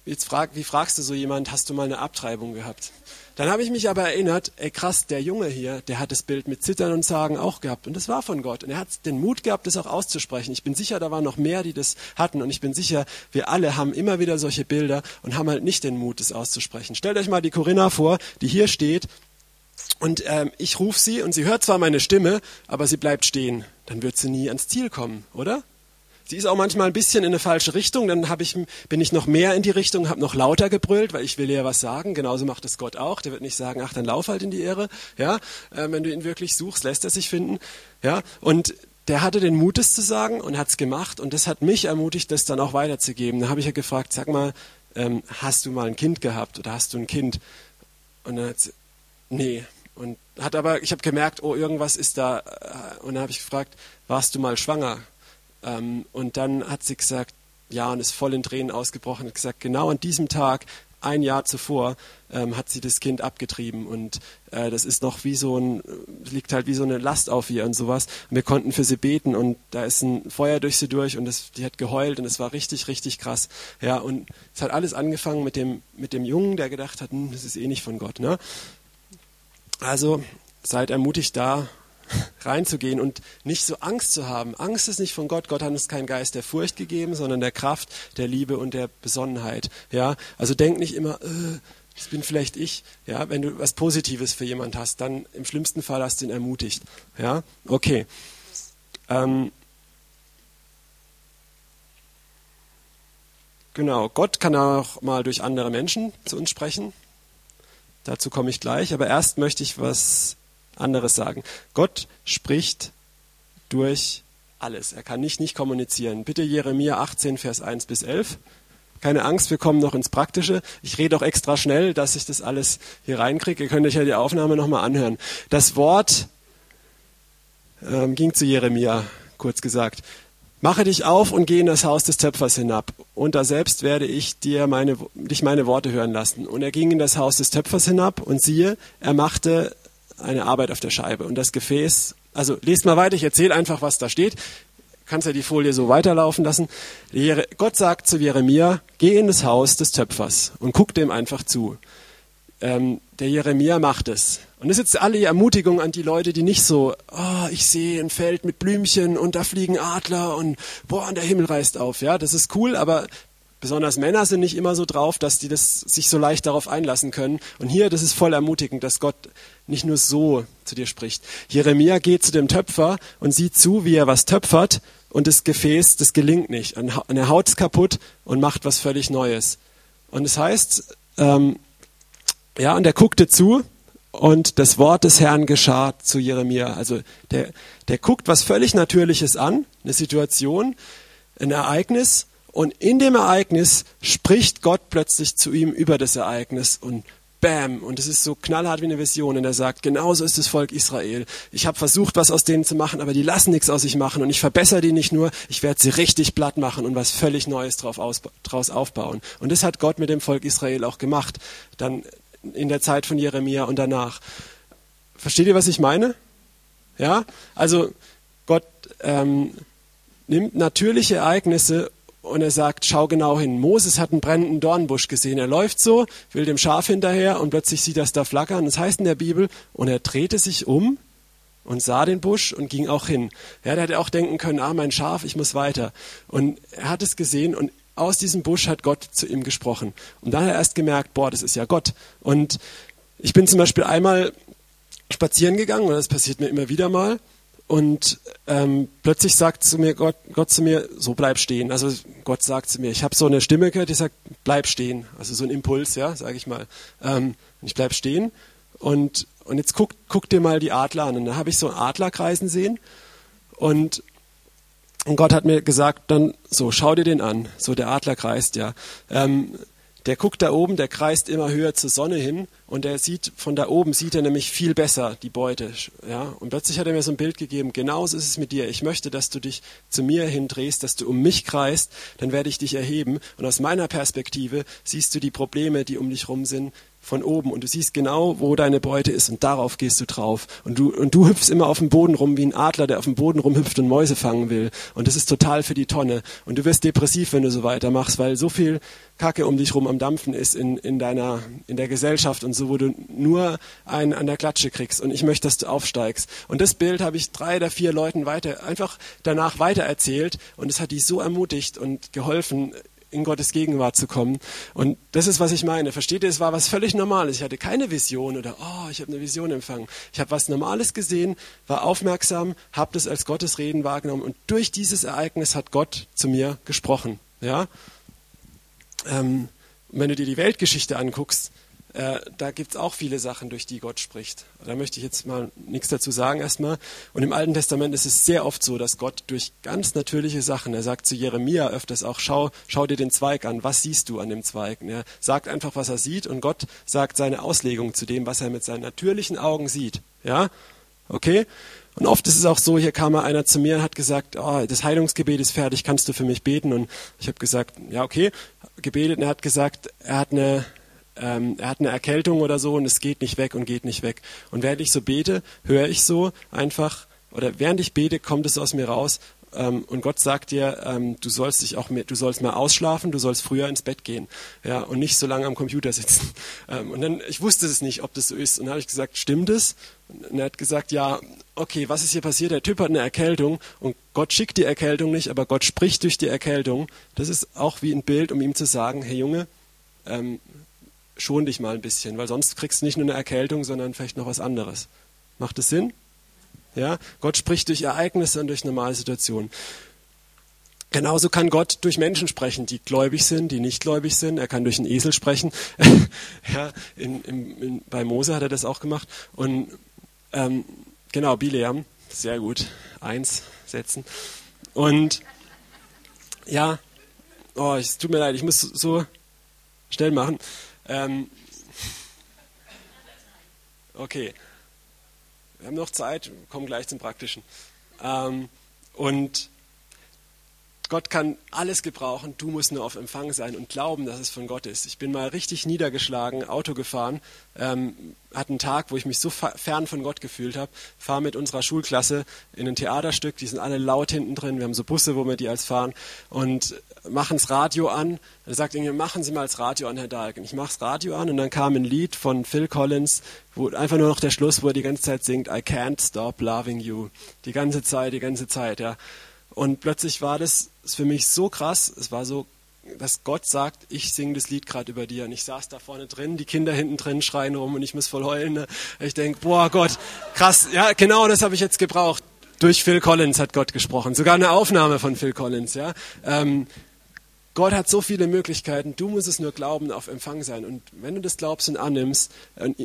jetzt frag, wie fragst du so jemand, hast du mal eine Abtreibung gehabt? Dann habe ich mich aber erinnert, ey krass, der Junge hier, der hat das Bild mit Zittern und Sagen auch gehabt. Und das war von Gott. Und er hat den Mut gehabt, das auch auszusprechen. Ich bin sicher, da waren noch mehr, die das hatten. Und ich bin sicher, wir alle haben immer wieder solche Bilder und haben halt nicht den Mut, das auszusprechen. Stellt euch mal die Corinna vor, die hier steht. Und ähm, ich rufe sie und sie hört zwar meine Stimme, aber sie bleibt stehen. Dann wird sie nie ans Ziel kommen, oder? Sie ist auch manchmal ein bisschen in eine falsche Richtung, dann ich, bin ich noch mehr in die Richtung, habe noch lauter gebrüllt, weil ich will ihr was sagen. Genauso macht es Gott auch. Der wird nicht sagen, ach, dann lauf halt in die Irre. Ja, äh, wenn du ihn wirklich suchst, lässt er sich finden. Ja, und der hatte den Mut, es zu sagen und hat es gemacht und das hat mich ermutigt, das dann auch weiterzugeben. Da habe ich ja gefragt, sag mal, ähm, hast du mal ein Kind gehabt oder hast du ein Kind? Und dann hat sie, nee. Und hat aber, ich habe gemerkt, oh, irgendwas ist da. Äh, und dann habe ich gefragt, warst du mal schwanger? Ähm, und dann hat sie gesagt, ja, und ist voll in Tränen ausgebrochen und gesagt, genau an diesem Tag ein Jahr zuvor ähm, hat sie das Kind abgetrieben und äh, das ist noch wie so ein, liegt halt wie so eine Last auf ihr und sowas. Und wir konnten für sie beten und da ist ein Feuer durch sie durch und das, die hat geheult und es war richtig, richtig krass. Ja, und es hat alles angefangen mit dem, mit dem Jungen, der gedacht hat, hm, das ist eh nicht von Gott. Ne? Also seid ermutigt da, reinzugehen und nicht so Angst zu haben. Angst ist nicht von Gott. Gott hat uns keinen Geist der Furcht gegeben, sondern der Kraft, der Liebe und der Besonnenheit. Ja, also denk nicht immer, äh, das bin vielleicht ich. Ja, wenn du was Positives für jemand hast, dann im schlimmsten Fall hast du ihn ermutigt. Ja, okay. Ähm, genau. Gott kann auch mal durch andere Menschen zu uns sprechen. Dazu komme ich gleich. Aber erst möchte ich was anderes sagen. Gott spricht durch alles. Er kann nicht nicht kommunizieren. Bitte Jeremia 18, Vers 1 bis 11. Keine Angst, wir kommen noch ins Praktische. Ich rede auch extra schnell, dass ich das alles hier reinkriege. Ihr könnt euch ja die Aufnahme nochmal anhören. Das Wort ähm, ging zu Jeremia, kurz gesagt. Mache dich auf und geh in das Haus des Töpfers hinab. Und da selbst werde ich dir meine, dich meine Worte hören lassen. Und er ging in das Haus des Töpfers hinab und siehe, er machte eine Arbeit auf der Scheibe. Und das Gefäß, also lest mal weiter, ich erzähle einfach, was da steht. Kannst ja die Folie so weiterlaufen lassen. Gott sagt zu Jeremia, geh in das Haus des Töpfers und guck dem einfach zu. Ähm, der Jeremia macht es. Und das ist jetzt alle Ermutigung an die Leute, die nicht so, oh, ich sehe ein Feld mit Blümchen und da fliegen Adler und boah, und der Himmel reißt auf. Ja, das ist cool, aber Besonders Männer sind nicht immer so drauf, dass die das sich so leicht darauf einlassen können. Und hier, das ist voll ermutigend, dass Gott nicht nur so zu dir spricht. Jeremia geht zu dem Töpfer und sieht zu, wie er was töpfert und das Gefäß, das gelingt nicht. Er haut es kaputt und macht was völlig Neues. Und es das heißt, ähm, ja, und er guckte zu und das Wort des Herrn geschah zu Jeremia. Also der, der guckt was völlig Natürliches an, eine Situation, ein Ereignis und in dem Ereignis spricht Gott plötzlich zu ihm über das Ereignis und Bam. Und es ist so knallhart wie eine Vision. Und er sagt, genauso ist das Volk Israel. Ich habe versucht, was aus denen zu machen, aber die lassen nichts aus sich machen. Und ich verbessere die nicht nur, ich werde sie richtig platt machen und was völlig Neues drauf aus, draus aufbauen. Und das hat Gott mit dem Volk Israel auch gemacht. Dann in der Zeit von Jeremia und danach. Versteht ihr, was ich meine? Ja? Also Gott ähm, nimmt natürliche Ereignisse und er sagt, schau genau hin. Moses hat einen brennenden Dornbusch gesehen. Er läuft so, will dem Schaf hinterher und plötzlich sieht er es da flackern. Das heißt in der Bibel, und er drehte sich um und sah den Busch und ging auch hin. Ja, der hätte auch denken können, ah, mein Schaf, ich muss weiter. Und er hat es gesehen und aus diesem Busch hat Gott zu ihm gesprochen. Und dann hat er erst gemerkt, boah, das ist ja Gott. Und ich bin zum Beispiel einmal spazieren gegangen, und das passiert mir immer wieder mal, und ähm, plötzlich sagt zu mir Gott, Gott zu mir, so bleib stehen. Also Gott sagt zu mir, ich habe so eine Stimme gehört, die sagt, bleib stehen. Also so ein Impuls, ja, sage ich mal. Ähm, ich bleib stehen und, und jetzt guck, guck dir mal die Adler an. Und da habe ich so einen Adler kreisen sehen und, und Gott hat mir gesagt, dann so, schau dir den an. So der Adler kreist, ja. Ähm, der guckt da oben, der kreist immer höher zur Sonne hin und er sieht, von da oben sieht er nämlich viel besser die Beute. Ja? Und plötzlich hat er mir so ein Bild gegeben, genauso ist es mit dir. Ich möchte, dass du dich zu mir hindrehst, dass du um mich kreist, dann werde ich dich erheben. Und aus meiner Perspektive siehst du die Probleme, die um dich rum sind, von oben und du siehst genau, wo deine Beute ist und darauf gehst du drauf. Und du, und du hüpfst immer auf dem Boden rum wie ein Adler, der auf dem Boden rumhüpft und Mäuse fangen will. Und das ist total für die Tonne. Und du wirst depressiv, wenn du so weitermachst, weil so viel Kacke um dich rum am Dampfen ist in, in deiner, in der Gesellschaft und so, wo du nur einen an der Klatsche kriegst. Und ich möchte, dass du aufsteigst. Und das Bild habe ich drei oder vier Leuten weiter, einfach danach weitererzählt und es hat die so ermutigt und geholfen, in Gottes Gegenwart zu kommen. Und das ist, was ich meine. Versteht ihr, es war was völlig Normales. Ich hatte keine Vision oder, oh, ich habe eine Vision empfangen. Ich habe was Normales gesehen, war aufmerksam, habe das als Gottes Reden wahrgenommen und durch dieses Ereignis hat Gott zu mir gesprochen. Ja? Ähm, wenn du dir die Weltgeschichte anguckst, äh, da gibt es auch viele Sachen, durch die Gott spricht. Da möchte ich jetzt mal nichts dazu sagen erstmal. Und im Alten Testament ist es sehr oft so, dass Gott durch ganz natürliche Sachen, er sagt zu Jeremia öfters auch, schau, schau dir den Zweig an, was siehst du an dem Zweig? Und er sagt einfach, was er sieht und Gott sagt seine Auslegung zu dem, was er mit seinen natürlichen Augen sieht. Ja? Okay? Und oft ist es auch so, hier kam mal einer zu mir und hat gesagt, oh, das Heilungsgebet ist fertig, kannst du für mich beten? Und ich habe gesagt, ja, okay, gebetet. Und er hat gesagt, er hat eine ähm, er hat eine Erkältung oder so und es geht nicht weg und geht nicht weg. Und während ich so bete, höre ich so einfach, oder während ich bete, kommt es aus mir raus. Ähm, und Gott sagt dir, ähm, du sollst dich auch mehr, du sollst mal ausschlafen, du sollst früher ins Bett gehen, ja, und nicht so lange am Computer sitzen. Ähm, und dann, ich wusste es nicht, ob das so ist. Und dann habe ich gesagt, stimmt es? Und er hat gesagt, ja, okay, was ist hier passiert? Der Typ hat eine Erkältung und Gott schickt die Erkältung nicht, aber Gott spricht durch die Erkältung. Das ist auch wie ein Bild, um ihm zu sagen, hey Junge, ähm, schon dich mal ein bisschen, weil sonst kriegst du nicht nur eine Erkältung, sondern vielleicht noch was anderes. Macht das Sinn? Ja, Gott spricht durch Ereignisse und durch normale Situationen. Genauso kann Gott durch Menschen sprechen, die gläubig sind, die nicht gläubig sind. Er kann durch einen Esel sprechen. ja, in, in, in, bei Mose hat er das auch gemacht. Und ähm, genau, Bileam, sehr gut, eins setzen. Und ja, oh, es tut mir leid, ich muss so schnell machen. Ähm, okay. Wir haben noch Zeit, kommen gleich zum Praktischen. Ähm, und Gott kann alles gebrauchen, du musst nur auf Empfang sein und glauben, dass es von Gott ist. Ich bin mal richtig niedergeschlagen, Auto gefahren, ähm, hatte einen Tag, wo ich mich so fern von Gott gefühlt habe, fahre mit unserer Schulklasse in ein Theaterstück, die sind alle laut hinten drin, wir haben so Busse, wo wir die als fahren und machen das Radio an. Er sagt irgendwie, machen Sie mal das Radio an, Herr Dahlken. Ich mache das Radio an und dann kam ein Lied von Phil Collins, wo einfach nur noch der Schluss, wo er die ganze Zeit singt, I can't stop loving you. Die ganze Zeit, die ganze Zeit, ja. Und plötzlich war das für mich so krass, es war so, dass Gott sagt, ich singe das Lied gerade über dir. Und ich saß da vorne drin, die Kinder hinten drin schreien rum und ich muss voll heulen. Ne? Ich denke, boah Gott, krass, ja genau das habe ich jetzt gebraucht. Durch Phil Collins hat Gott gesprochen, sogar eine Aufnahme von Phil Collins. Ja? Ähm, Gott hat so viele Möglichkeiten, du musst es nur glauben, auf Empfang sein. Und wenn du das glaubst und annimmst,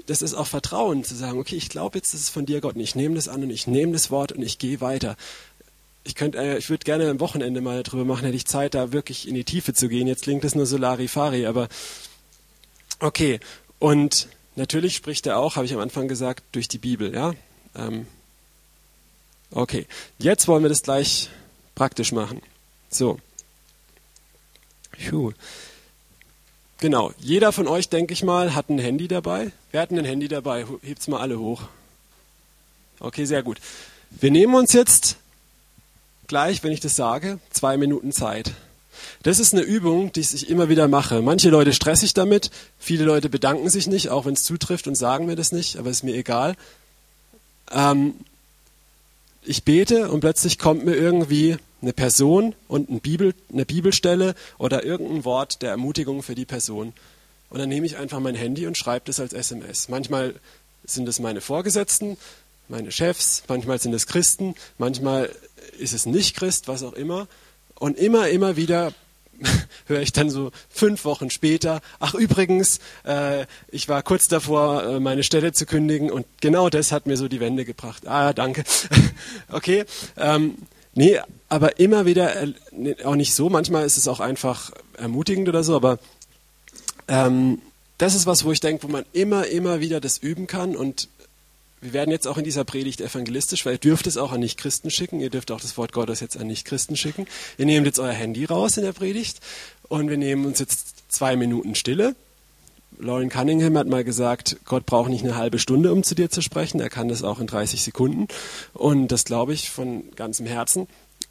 das ist auch Vertrauen, zu sagen, okay, ich glaube jetzt, das ist von dir, Gott, und ich nehme das an und ich nehme das Wort und ich gehe weiter ich könnte, äh, ich würde gerne am Wochenende mal darüber machen, hätte ich Zeit, da wirklich in die Tiefe zu gehen. Jetzt klingt das nur Solarifari, aber okay. Und natürlich spricht er auch, habe ich am Anfang gesagt, durch die Bibel, ja. Ähm, okay, jetzt wollen wir das gleich praktisch machen. So. Puh. Genau, jeder von euch, denke ich mal, hat ein Handy dabei. Wer hat ein Handy dabei? Hebt's mal alle hoch. Okay, sehr gut. Wir nehmen uns jetzt gleich, wenn ich das sage, zwei Minuten Zeit. Das ist eine Übung, die ich immer wieder mache. Manche Leute stresse ich damit, viele Leute bedanken sich nicht, auch wenn es zutrifft und sagen mir das nicht, aber ist mir egal. Ähm, ich bete und plötzlich kommt mir irgendwie eine Person und ein Bibel, eine Bibelstelle oder irgendein Wort der Ermutigung für die Person. Und dann nehme ich einfach mein Handy und schreibe das als SMS. Manchmal sind es meine Vorgesetzten, meine Chefs, manchmal sind es Christen, manchmal ist es nicht Christ, was auch immer. Und immer, immer wieder höre ich dann so fünf Wochen später, ach übrigens, äh, ich war kurz davor, äh, meine Stelle zu kündigen und genau das hat mir so die Wende gebracht. Ah, danke. okay. Ähm, nee, aber immer wieder, äh, auch nicht so, manchmal ist es auch einfach ermutigend oder so, aber ähm, das ist was, wo ich denke, wo man immer, immer wieder das üben kann und wir werden jetzt auch in dieser Predigt evangelistisch, weil ihr dürft es auch an Nichtchristen schicken. Ihr dürft auch das Wort Gottes jetzt an Nichtchristen schicken. Ihr nehmt jetzt euer Handy raus in der Predigt und wir nehmen uns jetzt zwei Minuten Stille. Lauren Cunningham hat mal gesagt, Gott braucht nicht eine halbe Stunde, um zu dir zu sprechen. Er kann das auch in 30 Sekunden. Und das glaube ich von ganzem Herzen.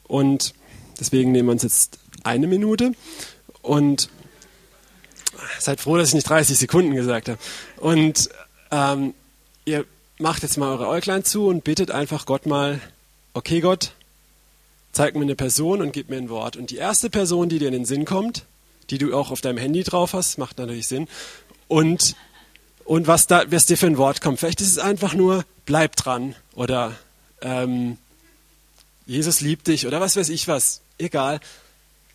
Und deswegen nehmen wir uns jetzt eine Minute und seid froh, dass ich nicht 30 Sekunden gesagt habe. Und ähm, ihr macht jetzt mal eure Äuglein zu und bittet einfach Gott mal, okay Gott, zeig mir eine Person und gib mir ein Wort. Und die erste Person, die dir in den Sinn kommt, die du auch auf deinem Handy drauf hast, macht natürlich Sinn. Und, und was, da, was dir für ein Wort kommt. Vielleicht ist es einfach nur, bleib dran oder ähm, Jesus liebt dich oder was weiß ich was. Egal.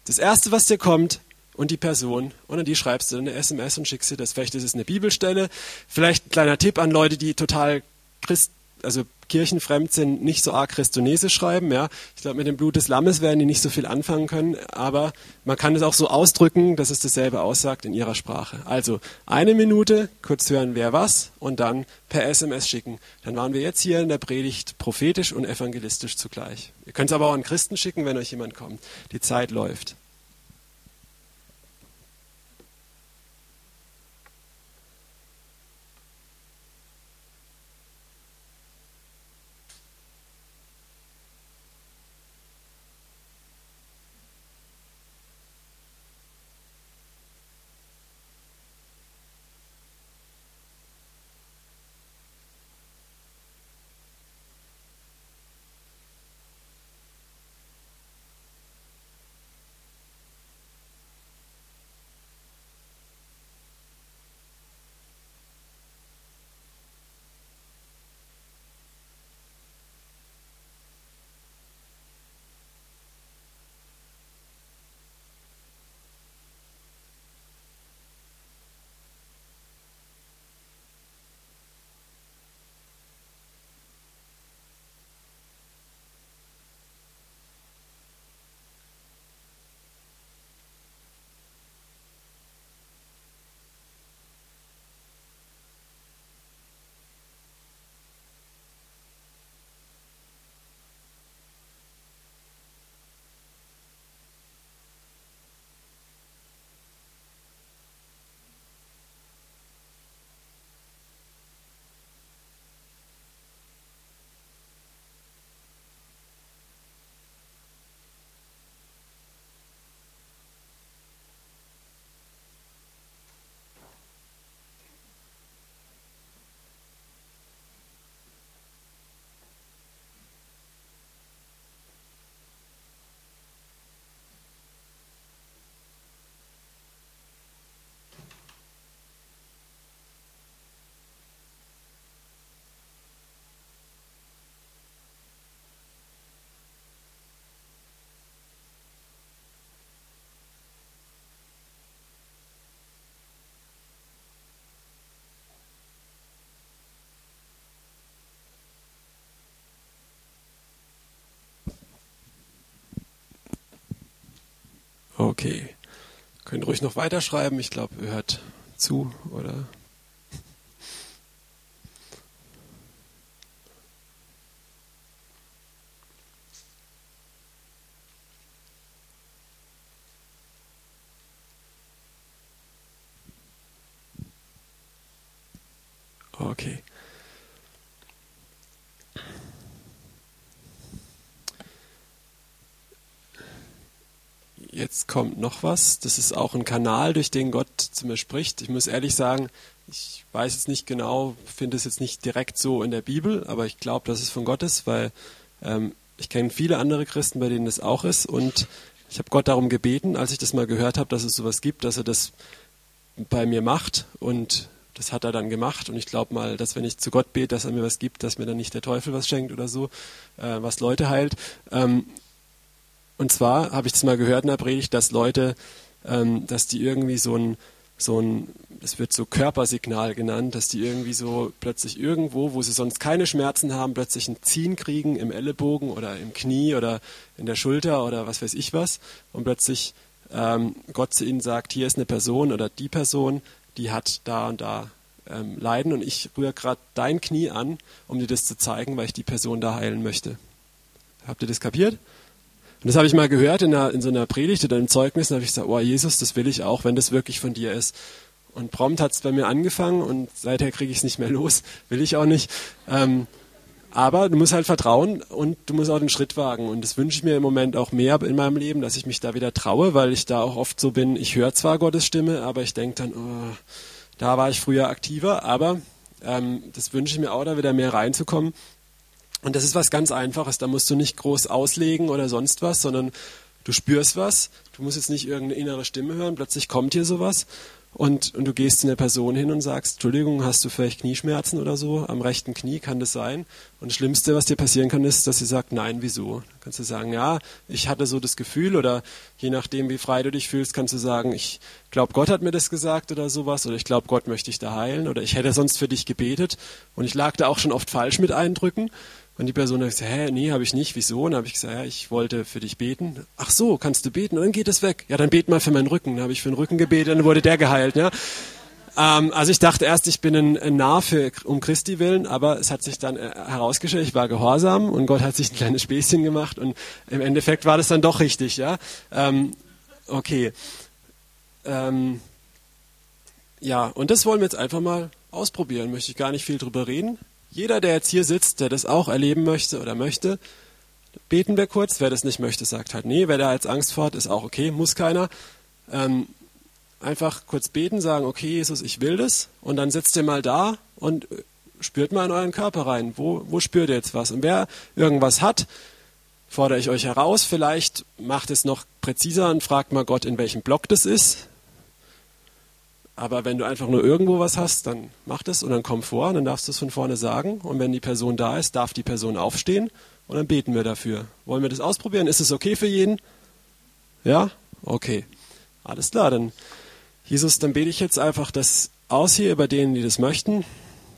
Das erste, was dir kommt, und die Person und an die schreibst du eine SMS und schickst dir das. Vielleicht ist es eine Bibelstelle, vielleicht ein kleiner Tipp an Leute, die total Christ, also kirchenfremd sind, nicht so arg Christonese schreiben. Ja, ich glaube, mit dem Blut des Lammes werden die nicht so viel anfangen können, aber man kann es auch so ausdrücken, dass es dasselbe aussagt in ihrer Sprache. Also eine Minute, kurz hören, wer was, und dann per SMS schicken. Dann waren wir jetzt hier in der Predigt prophetisch und evangelistisch zugleich. Ihr könnt es aber auch an Christen schicken, wenn euch jemand kommt. Die Zeit läuft. Okay. Könnt ruhig noch weiterschreiben. Ich glaube, ihr hört zu, oder? Okay. jetzt kommt noch was. Das ist auch ein Kanal, durch den Gott zu mir spricht. Ich muss ehrlich sagen, ich weiß jetzt nicht genau, finde es jetzt nicht direkt so in der Bibel, aber ich glaube, dass es von Gott ist, weil ähm, ich kenne viele andere Christen, bei denen das auch ist. Und ich habe Gott darum gebeten, als ich das mal gehört habe, dass es sowas gibt, dass er das bei mir macht. Und das hat er dann gemacht. Und ich glaube mal, dass wenn ich zu Gott bete, dass er mir was gibt, dass mir dann nicht der Teufel was schenkt oder so, äh, was Leute heilt. Ähm, und zwar habe ich das mal gehört in der Predigt, dass Leute, ähm, dass die irgendwie so ein, so ein, das wird so Körpersignal genannt, dass die irgendwie so plötzlich irgendwo, wo sie sonst keine Schmerzen haben, plötzlich ein Ziehen kriegen im Ellenbogen oder im Knie oder in der Schulter oder was weiß ich was. Und plötzlich ähm, Gott zu ihnen sagt, hier ist eine Person oder die Person, die hat da und da ähm, Leiden und ich rühre gerade dein Knie an, um dir das zu zeigen, weil ich die Person da heilen möchte. Habt ihr das kapiert? Und das habe ich mal gehört in, einer, in so einer Predigt oder im Zeugnis, und habe ich gesagt, oh Jesus, das will ich auch, wenn das wirklich von dir ist. Und prompt hat es bei mir angefangen und seither kriege ich es nicht mehr los, will ich auch nicht. Ähm, aber du musst halt vertrauen und du musst auch den Schritt wagen. Und das wünsche ich mir im Moment auch mehr in meinem Leben, dass ich mich da wieder traue, weil ich da auch oft so bin, ich höre zwar Gottes Stimme, aber ich denke dann, oh, da war ich früher aktiver, aber ähm, das wünsche ich mir auch, da wieder mehr reinzukommen. Und das ist was ganz Einfaches. Da musst du nicht groß auslegen oder sonst was, sondern du spürst was. Du musst jetzt nicht irgendeine innere Stimme hören. Plötzlich kommt hier sowas. und, und du gehst zu einer Person hin und sagst, Entschuldigung, hast du vielleicht Knieschmerzen oder so am rechten Knie, kann das sein? Und das Schlimmste, was dir passieren kann, ist, dass sie sagt, nein, wieso? Dann kannst du sagen, ja, ich hatte so das Gefühl oder je nachdem, wie frei du dich fühlst, kannst du sagen, ich glaube, Gott hat mir das gesagt oder sowas oder ich glaube, Gott möchte dich da heilen oder ich hätte sonst für dich gebetet und ich lag da auch schon oft falsch mit Eindrücken und die Person hat gesagt, hä, nee, habe ich nicht. Wieso? Und dann habe ich gesagt, ja, ich wollte für dich beten. Ach so, kannst du beten? Und dann geht es weg. Ja, dann bet mal für meinen Rücken. Dann habe ich für den Rücken gebetet, dann wurde der geheilt. Ja. Ähm, also ich dachte erst, ich bin ein, ein Narr für, um Christi willen, aber es hat sich dann äh, herausgestellt, ich war gehorsam und Gott hat sich ein kleines Späßchen gemacht und im Endeffekt war das dann doch richtig. Ja, ähm, okay. Ähm, ja, und das wollen wir jetzt einfach mal ausprobieren. Möchte ich gar nicht viel drüber reden. Jeder, der jetzt hier sitzt, der das auch erleben möchte oder möchte, beten wir kurz. Wer das nicht möchte, sagt halt nee. Wer da jetzt Angst vor hat, ist auch okay, muss keiner. Ähm, einfach kurz beten, sagen, okay, Jesus, ich will das. Und dann sitzt ihr mal da und spürt mal in euren Körper rein. Wo, wo spürt ihr jetzt was? Und wer irgendwas hat, fordere ich euch heraus. Vielleicht macht es noch präziser und fragt mal Gott, in welchem Block das ist. Aber wenn du einfach nur irgendwo was hast, dann mach das und dann komm vor und dann darfst du es von vorne sagen. Und wenn die Person da ist, darf die Person aufstehen und dann beten wir dafür. Wollen wir das ausprobieren? Ist es okay für jeden? Ja? Okay. Alles klar, dann Jesus, dann bete ich jetzt einfach das aus hier über denen, die das möchten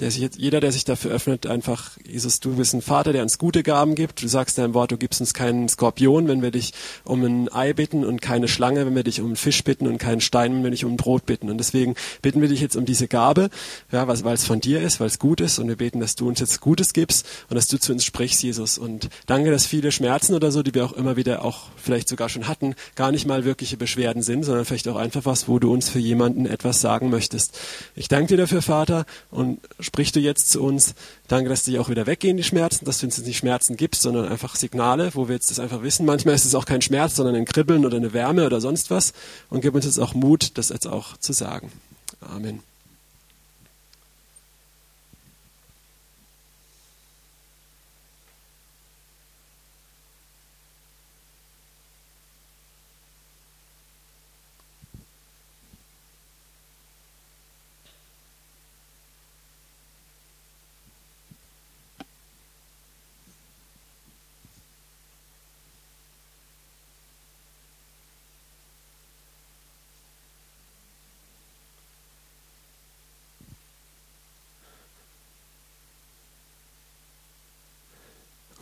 der sich jetzt, jeder, der sich dafür öffnet, einfach, Jesus, du bist ein Vater, der uns gute Gaben gibt. Du sagst dein Wort, du gibst uns keinen Skorpion, wenn wir dich um ein Ei bitten und keine Schlange, wenn wir dich um einen Fisch bitten und keinen Stein, wenn wir dich um ein Brot bitten. Und deswegen bitten wir dich jetzt um diese Gabe, ja, weil es von dir ist, weil es gut ist. Und wir beten, dass du uns jetzt Gutes gibst und dass du zu uns sprichst, Jesus. Und danke, dass viele Schmerzen oder so, die wir auch immer wieder auch vielleicht sogar schon hatten, gar nicht mal wirkliche Beschwerden sind, sondern vielleicht auch einfach was, wo du uns für jemanden etwas sagen möchtest. Ich danke dir dafür, Vater, und sprichst du jetzt zu uns. Danke, dass die auch wieder weggehen, die Schmerzen, dass du uns nicht Schmerzen gibst, sondern einfach Signale, wo wir jetzt das einfach wissen. Manchmal ist es auch kein Schmerz, sondern ein Kribbeln oder eine Wärme oder sonst was. Und gib uns jetzt auch Mut, das jetzt auch zu sagen. Amen.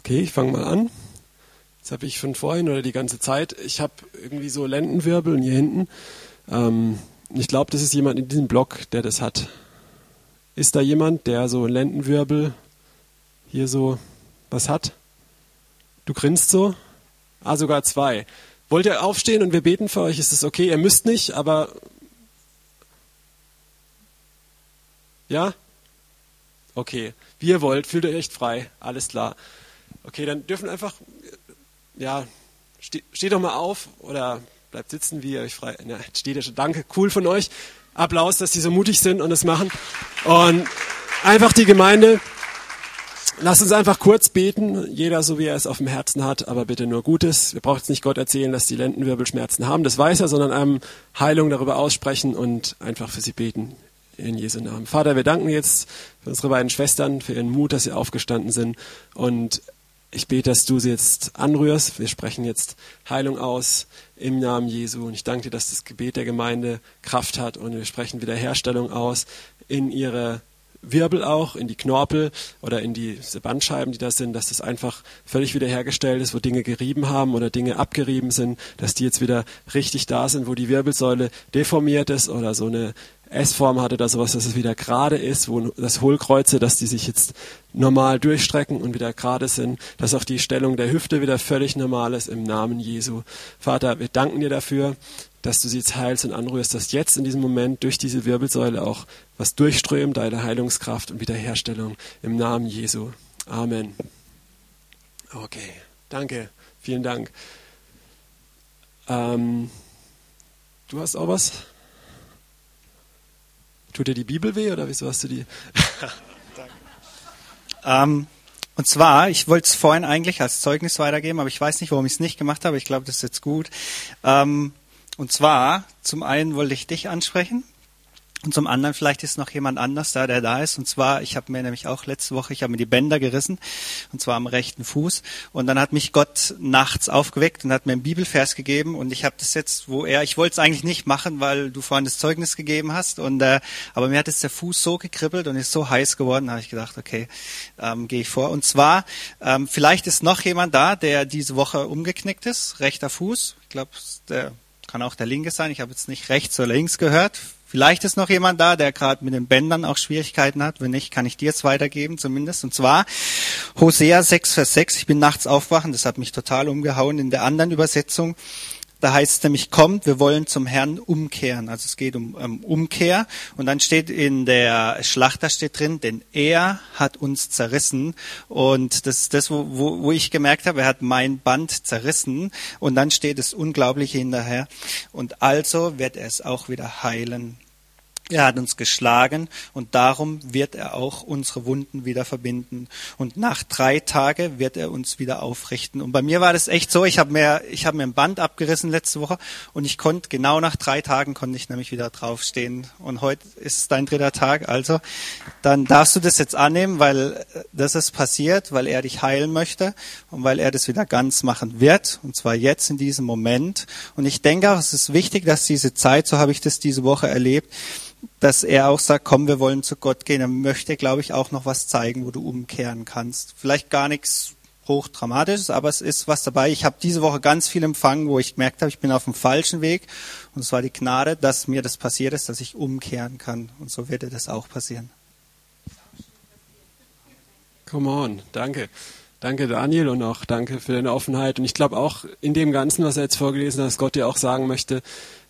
Okay, ich fange mal an. Jetzt habe ich von vorhin oder die ganze Zeit, ich habe irgendwie so Lendenwirbel hier hinten. Ähm, ich glaube, das ist jemand in diesem Block, der das hat. Ist da jemand, der so Lendenwirbel hier so was hat? Du grinst so? Ah, sogar zwei. Wollt ihr aufstehen und wir beten für euch? Ist das okay? Ihr müsst nicht, aber. Ja? Okay. Wie ihr wollt, fühlt euch echt frei. Alles klar. Okay, dann dürfen einfach, ja, ste, steht doch mal auf oder bleibt sitzen, wie ihr euch frei. Ja, steht ja schon. Danke, cool von euch. Applaus, dass die so mutig sind und es machen. Und einfach die Gemeinde. Lasst uns einfach kurz beten, jeder so wie er es auf dem Herzen hat, aber bitte nur Gutes. Wir brauchen jetzt nicht Gott erzählen, dass die Lendenwirbelschmerzen haben, das weiß er, sondern einem Heilung darüber aussprechen und einfach für sie beten in Jesu Namen. Vater, wir danken jetzt für unsere beiden Schwestern, für ihren Mut, dass sie aufgestanden sind und ich bete, dass du sie jetzt anrührst. Wir sprechen jetzt Heilung aus im Namen Jesu. Und ich danke dir, dass das Gebet der Gemeinde Kraft hat. Und wir sprechen Wiederherstellung aus in ihre Wirbel auch, in die Knorpel oder in diese Bandscheiben, die da sind, dass das einfach völlig wiederhergestellt ist, wo Dinge gerieben haben oder Dinge abgerieben sind, dass die jetzt wieder richtig da sind, wo die Wirbelsäule deformiert ist oder so eine S-Form hatte oder sowas, dass es wieder gerade ist, wo das Hohlkreuze, dass die sich jetzt normal durchstrecken und wieder gerade sind, dass auch die Stellung der Hüfte wieder völlig normal ist im Namen Jesu. Vater, wir danken dir dafür, dass du sie jetzt heilst und anrührst, dass jetzt in diesem Moment durch diese Wirbelsäule auch was durchströmt, deine Heilungskraft und Wiederherstellung im Namen Jesu. Amen. Okay, danke, vielen Dank. Ähm, du hast auch was? Tut dir die Bibel weh oder wieso hast du die? ähm, und zwar, ich wollte es vorhin eigentlich als Zeugnis weitergeben, aber ich weiß nicht, warum ich es nicht gemacht habe. Ich glaube, das ist jetzt gut. Ähm, und zwar, zum einen wollte ich dich ansprechen. Und zum anderen vielleicht ist noch jemand anders da, der da ist. Und zwar, ich habe mir nämlich auch letzte Woche, ich habe mir die Bänder gerissen, und zwar am rechten Fuß. Und dann hat mich Gott nachts aufgeweckt und hat mir einen Bibelvers gegeben. Und ich habe das jetzt, wo er, ich wollte es eigentlich nicht machen, weil du vorhin das Zeugnis gegeben hast. Und äh, aber mir hat jetzt der Fuß so gekribbelt und ist so heiß geworden, habe ich gedacht, okay, ähm, gehe ich vor. Und zwar, ähm, vielleicht ist noch jemand da, der diese Woche umgeknickt ist, rechter Fuß. Ich glaube, der kann auch der linke sein. Ich habe jetzt nicht rechts oder links gehört Vielleicht ist noch jemand da, der gerade mit den Bändern auch Schwierigkeiten hat. Wenn nicht, kann ich dir jetzt weitergeben zumindest. Und zwar Hosea 6, Vers 6. Ich bin nachts aufwachen, das hat mich total umgehauen. In der anderen Übersetzung da heißt es nämlich, kommt, wir wollen zum Herrn umkehren. Also es geht um, um Umkehr. Und dann steht in der Schlachter steht drin, denn er hat uns zerrissen. Und das ist das, wo, wo, wo ich gemerkt habe, er hat mein Band zerrissen. Und dann steht das Unglaubliche hinterher. Und also wird er es auch wieder heilen. Er hat uns geschlagen und darum wird er auch unsere Wunden wieder verbinden. Und nach drei Tagen wird er uns wieder aufrichten. Und bei mir war das echt so, ich habe mir, ich habe mir ein Band abgerissen letzte Woche und ich konnte, genau nach drei Tagen konnte ich nämlich wieder draufstehen. Und heute ist dein dritter Tag. Also, dann darfst du das jetzt annehmen, weil das ist passiert, weil er dich heilen möchte und weil er das wieder ganz machen wird. Und zwar jetzt in diesem Moment. Und ich denke auch, es ist wichtig, dass diese Zeit, so habe ich das diese Woche erlebt, dass er auch sagt, komm, wir wollen zu Gott gehen. Er möchte, glaube ich, auch noch was zeigen, wo du umkehren kannst. Vielleicht gar nichts hochdramatisches, aber es ist was dabei. Ich habe diese Woche ganz viel empfangen, wo ich gemerkt habe, ich bin auf dem falschen Weg. Und es war die Gnade, dass mir das passiert ist, dass ich umkehren kann. Und so wird das auch passieren. Come on, danke. Danke Daniel und auch danke für deine Offenheit. Und ich glaube auch in dem Ganzen, was er jetzt vorgelesen hat, dass Gott dir auch sagen möchte,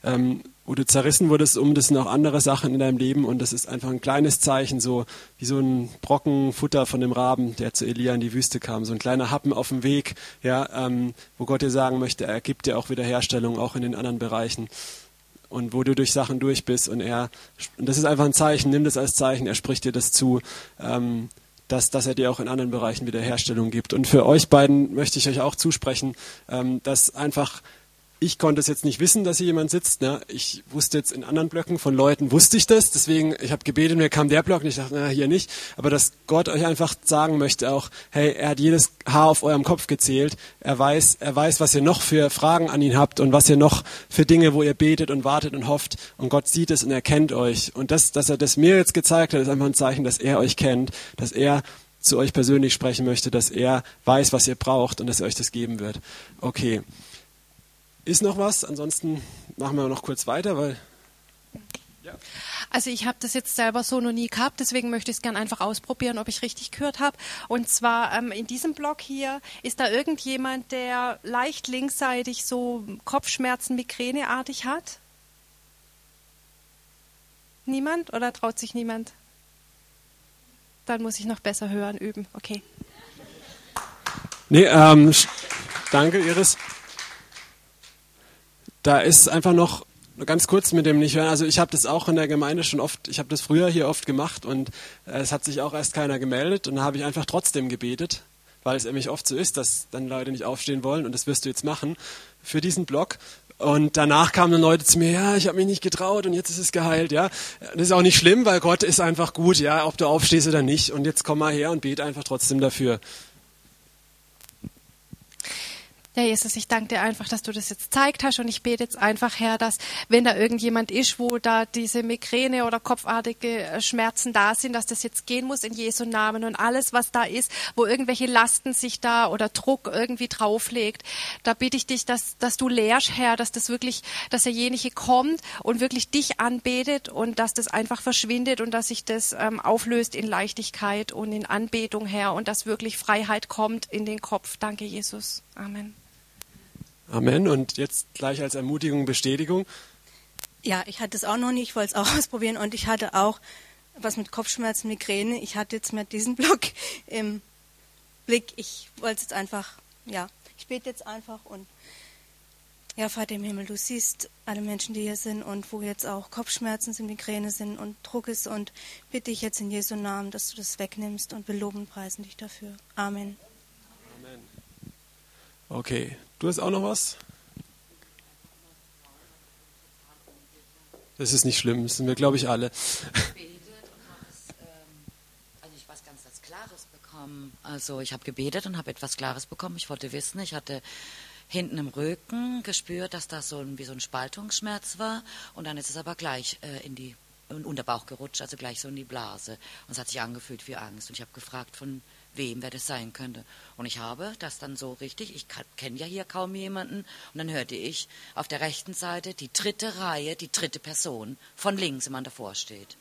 ähm, wo du zerrissen wurdest um, das sind auch andere Sachen in deinem Leben. Und das ist einfach ein kleines Zeichen, so wie so ein Brocken Futter von dem Raben, der zu Elia in die Wüste kam, so ein kleiner Happen auf dem Weg, ja, ähm, wo Gott dir sagen möchte, er gibt dir auch Wiederherstellung, auch in den anderen Bereichen. Und wo du durch Sachen durch bist. Und er, und das ist einfach ein Zeichen, nimm das als Zeichen, er spricht dir das zu, ähm, dass, dass er dir auch in anderen Bereichen Wiederherstellung gibt. Und für euch beiden möchte ich euch auch zusprechen, ähm, dass einfach ich konnte es jetzt nicht wissen, dass hier jemand sitzt. Ne? Ich wusste jetzt in anderen Blöcken von Leuten, wusste ich das. Deswegen, ich habe gebetet, mir kam der Block und ich dachte, na, hier nicht. Aber dass Gott euch einfach sagen möchte auch, hey, er hat jedes Haar auf eurem Kopf gezählt. Er weiß, er weiß, was ihr noch für Fragen an ihn habt und was ihr noch für Dinge, wo ihr betet und wartet und hofft. Und Gott sieht es und er kennt euch. Und das, dass er das mir jetzt gezeigt hat, ist einfach ein Zeichen, dass er euch kennt, dass er zu euch persönlich sprechen möchte, dass er weiß, was ihr braucht und dass er euch das geben wird. Okay. Ist noch was? Ansonsten machen wir noch kurz weiter, weil. Ja. Also ich habe das jetzt selber so noch nie gehabt, deswegen möchte ich es gerne einfach ausprobieren, ob ich richtig gehört habe. Und zwar ähm, in diesem Block hier ist da irgendjemand, der leicht linksseitig so Kopfschmerzen, Migräneartig hat? Niemand oder traut sich niemand? Dann muss ich noch besser hören, üben. Okay. Nee, ähm, danke, Iris da ist einfach noch ganz kurz mit dem nicht hören. Also ich habe das auch in der Gemeinde schon oft, ich habe das früher hier oft gemacht und äh, es hat sich auch erst keiner gemeldet und dann habe ich einfach trotzdem gebetet, weil es nämlich oft so ist, dass dann Leute nicht aufstehen wollen und das wirst du jetzt machen für diesen Blog. Und danach kamen dann Leute zu mir, ja, ich habe mich nicht getraut und jetzt ist es geheilt, ja. Das ist auch nicht schlimm, weil Gott ist einfach gut, ja, ob du aufstehst oder nicht. Und jetzt komm mal her und bete einfach trotzdem dafür. Ja, Jesus, ich danke dir einfach, dass du das jetzt zeigt hast und ich bete jetzt einfach, Herr, dass wenn da irgendjemand ist, wo da diese Migräne oder kopfartige äh, Schmerzen da sind, dass das jetzt gehen muss in Jesu Namen und alles, was da ist, wo irgendwelche Lasten sich da oder Druck irgendwie drauflegt, da bitte ich dich, dass, dass du lehrst, Herr, dass das wirklich, dass derjenige kommt und wirklich dich anbetet und dass das einfach verschwindet und dass sich das ähm, auflöst in Leichtigkeit und in Anbetung, Herr, und dass wirklich Freiheit kommt in den Kopf. Danke, Jesus. Amen. Amen. Und jetzt gleich als Ermutigung, Bestätigung. Ja, ich hatte es auch noch nicht, ich wollte es auch ausprobieren und ich hatte auch was mit Kopfschmerzen, Migräne. Ich hatte jetzt mit diesem Block im Blick. Ich wollte es jetzt einfach, ja, ich bete jetzt einfach und ja, Vater im Himmel, du siehst alle Menschen, die hier sind und wo jetzt auch Kopfschmerzen sind, Migräne sind und Druck ist und bitte ich jetzt in Jesu Namen, dass du das wegnimmst und wir loben und preisen dich dafür. Amen. Amen. Okay, Du hast auch noch was? Das ist nicht schlimm, das sind wir, glaube ich, alle. Also bekommen. Also ich habe gebetet und habe etwas Klares bekommen. Ich wollte wissen, ich hatte hinten im Rücken gespürt, dass da so ein, wie so ein Spaltungsschmerz war und dann ist es aber gleich äh, in den Unterbauch gerutscht, also gleich so in die Blase. Und es hat sich angefühlt wie Angst. Und ich habe gefragt, von wem wer das sein könnte. Und ich habe das dann so richtig, ich kenne ja hier kaum jemanden, und dann hörte ich auf der rechten Seite die dritte Reihe, die dritte Person, von links, wenn man davor steht.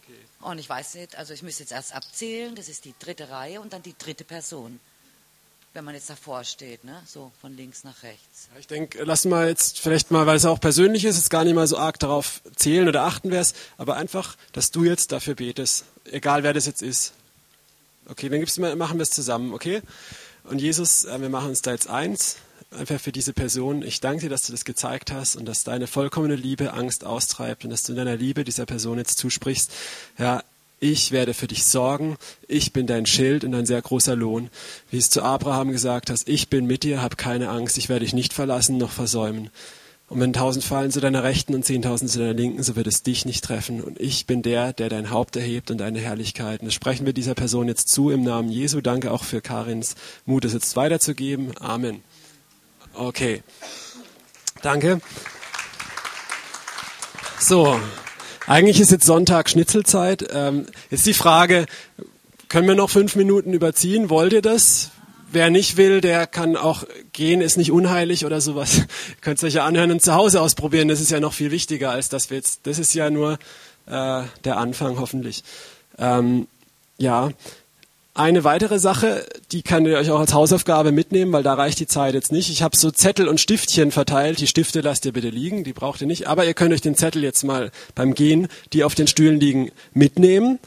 Okay. Und ich weiß nicht, also ich müsste jetzt erst abzählen, das ist die dritte Reihe und dann die dritte Person wenn man jetzt davor steht, ne? so von links nach rechts. Ja, ich denke, lassen wir jetzt vielleicht mal, weil es auch persönlich ist, jetzt gar nicht mal so arg darauf zählen oder achten wär's, aber einfach, dass du jetzt dafür betest, egal wer das jetzt ist. Okay, dann gibt's mal, machen wir es zusammen, okay? Und Jesus, äh, wir machen uns da jetzt eins, einfach für diese Person. Ich danke dir, dass du das gezeigt hast und dass deine vollkommene Liebe Angst austreibt und dass du in deiner Liebe dieser Person jetzt zusprichst. Ja, ich werde für dich sorgen, ich bin dein Schild und ein sehr großer Lohn. Wie es zu Abraham gesagt hast, ich bin mit dir, hab keine Angst, ich werde dich nicht verlassen noch versäumen. Und wenn tausend fallen zu deiner Rechten und zehntausend zu deiner Linken, so wird es dich nicht treffen. Und ich bin der, der dein Haupt erhebt und deine Herrlichkeit. Und das sprechen wir dieser Person jetzt zu im Namen Jesu. Danke auch für Karins Mut, es jetzt weiterzugeben. Amen. Okay. Danke. So, eigentlich ist jetzt Sonntag Schnitzelzeit. Ähm, jetzt die Frage, können wir noch fünf Minuten überziehen? Wollt ihr das? Wer nicht will, der kann auch gehen, ist nicht unheilig oder sowas. Ihr könnt es euch ja anhören und zu Hause ausprobieren. Das ist ja noch viel wichtiger, als dass wir jetzt, das ist ja nur äh, der Anfang hoffentlich. Ähm, ja, eine weitere Sache, die könnt ihr euch auch als Hausaufgabe mitnehmen, weil da reicht die Zeit jetzt nicht. Ich habe so Zettel und Stiftchen verteilt. Die Stifte lasst ihr bitte liegen, die braucht ihr nicht. Aber ihr könnt euch den Zettel jetzt mal beim Gehen, die auf den Stühlen liegen, mitnehmen,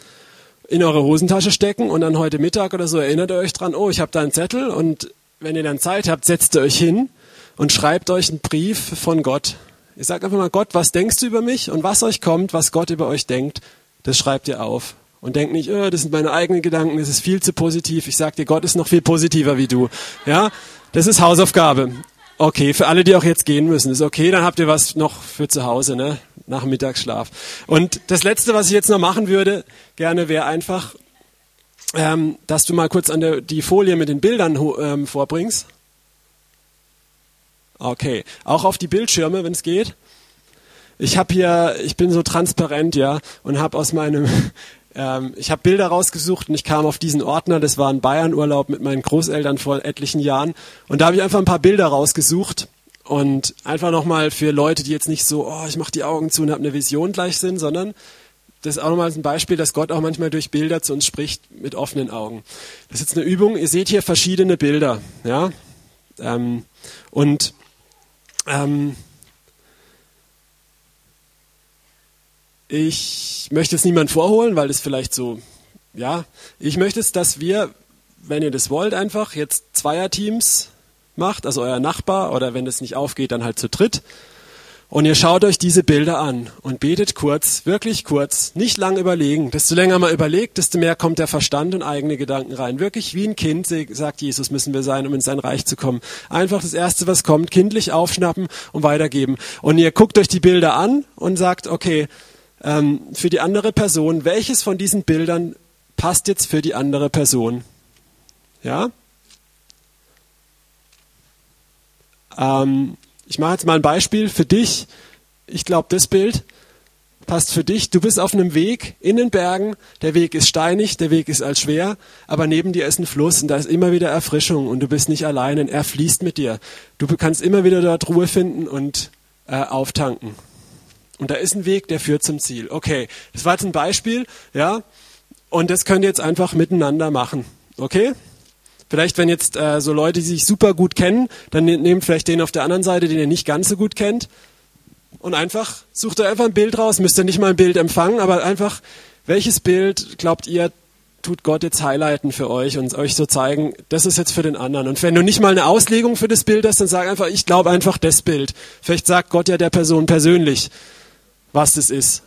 in eure Hosentasche stecken und dann heute Mittag oder so erinnert ihr euch dran, oh, ich habe da einen Zettel und wenn ihr dann Zeit habt, setzt ihr euch hin und schreibt euch einen Brief von Gott. Ihr sagt einfach mal, Gott, was denkst du über mich? Und was euch kommt, was Gott über euch denkt, das schreibt ihr auf und denk nicht, oh, das sind meine eigenen Gedanken, das ist viel zu positiv. Ich sag dir, Gott ist noch viel positiver wie du. Ja, das ist Hausaufgabe. Okay, für alle, die auch jetzt gehen müssen, ist okay, dann habt ihr was noch für zu Hause, ne? Nach Mittagsschlaf. Und das Letzte, was ich jetzt noch machen würde, gerne wäre einfach, ähm, dass du mal kurz an der, die Folie mit den Bildern ähm, vorbringst. Okay, auch auf die Bildschirme, wenn es geht. Ich habe hier, ich bin so transparent, ja, und habe aus meinem ähm, ich habe Bilder rausgesucht und ich kam auf diesen Ordner. Das war ein Bayernurlaub mit meinen Großeltern vor etlichen Jahren. Und da habe ich einfach ein paar Bilder rausgesucht. Und einfach nochmal für Leute, die jetzt nicht so, oh, ich mache die Augen zu und habe eine Vision gleich sind, sondern das ist auch nochmal ein Beispiel, dass Gott auch manchmal durch Bilder zu uns spricht mit offenen Augen. Das ist jetzt eine Übung. Ihr seht hier verschiedene Bilder. Ja? Ähm, und ähm, Ich möchte es niemand vorholen, weil es vielleicht so, ja, ich möchte es, dass wir, wenn ihr das wollt, einfach jetzt Zweierteams macht, also euer Nachbar oder wenn es nicht aufgeht, dann halt zu dritt. Und ihr schaut euch diese Bilder an und betet kurz, wirklich kurz, nicht lang überlegen. Desto länger man überlegt, desto mehr kommt der Verstand und eigene Gedanken rein. Wirklich wie ein Kind, sagt Jesus, müssen wir sein, um in sein Reich zu kommen. Einfach das Erste, was kommt, kindlich aufschnappen und weitergeben. Und ihr guckt euch die Bilder an und sagt, okay, ähm, für die andere Person, welches von diesen Bildern passt jetzt für die andere Person? Ja? Ähm, ich mache jetzt mal ein Beispiel für dich. Ich glaube, das Bild passt für dich. Du bist auf einem Weg in den Bergen. Der Weg ist steinig, der Weg ist als schwer, aber neben dir ist ein Fluss und da ist immer wieder Erfrischung und du bist nicht allein. Er fließt mit dir. Du kannst immer wieder dort Ruhe finden und äh, auftanken. Und da ist ein Weg, der führt zum Ziel. Okay, das war jetzt ein Beispiel, ja. Und das könnt ihr jetzt einfach miteinander machen. Okay? Vielleicht, wenn jetzt äh, so Leute, die sich super gut kennen, dann ne-, nehmt vielleicht den auf der anderen Seite, den ihr nicht ganz so gut kennt. Und einfach, sucht euch einfach ein Bild raus, müsst ihr nicht mal ein Bild empfangen, aber einfach, welches Bild glaubt ihr, tut Gott jetzt highlighten für euch und euch so zeigen, das ist jetzt für den anderen. Und wenn du nicht mal eine Auslegung für das Bild hast, dann sag einfach, ich glaube einfach das Bild. Vielleicht sagt Gott ja der Person persönlich was das ist.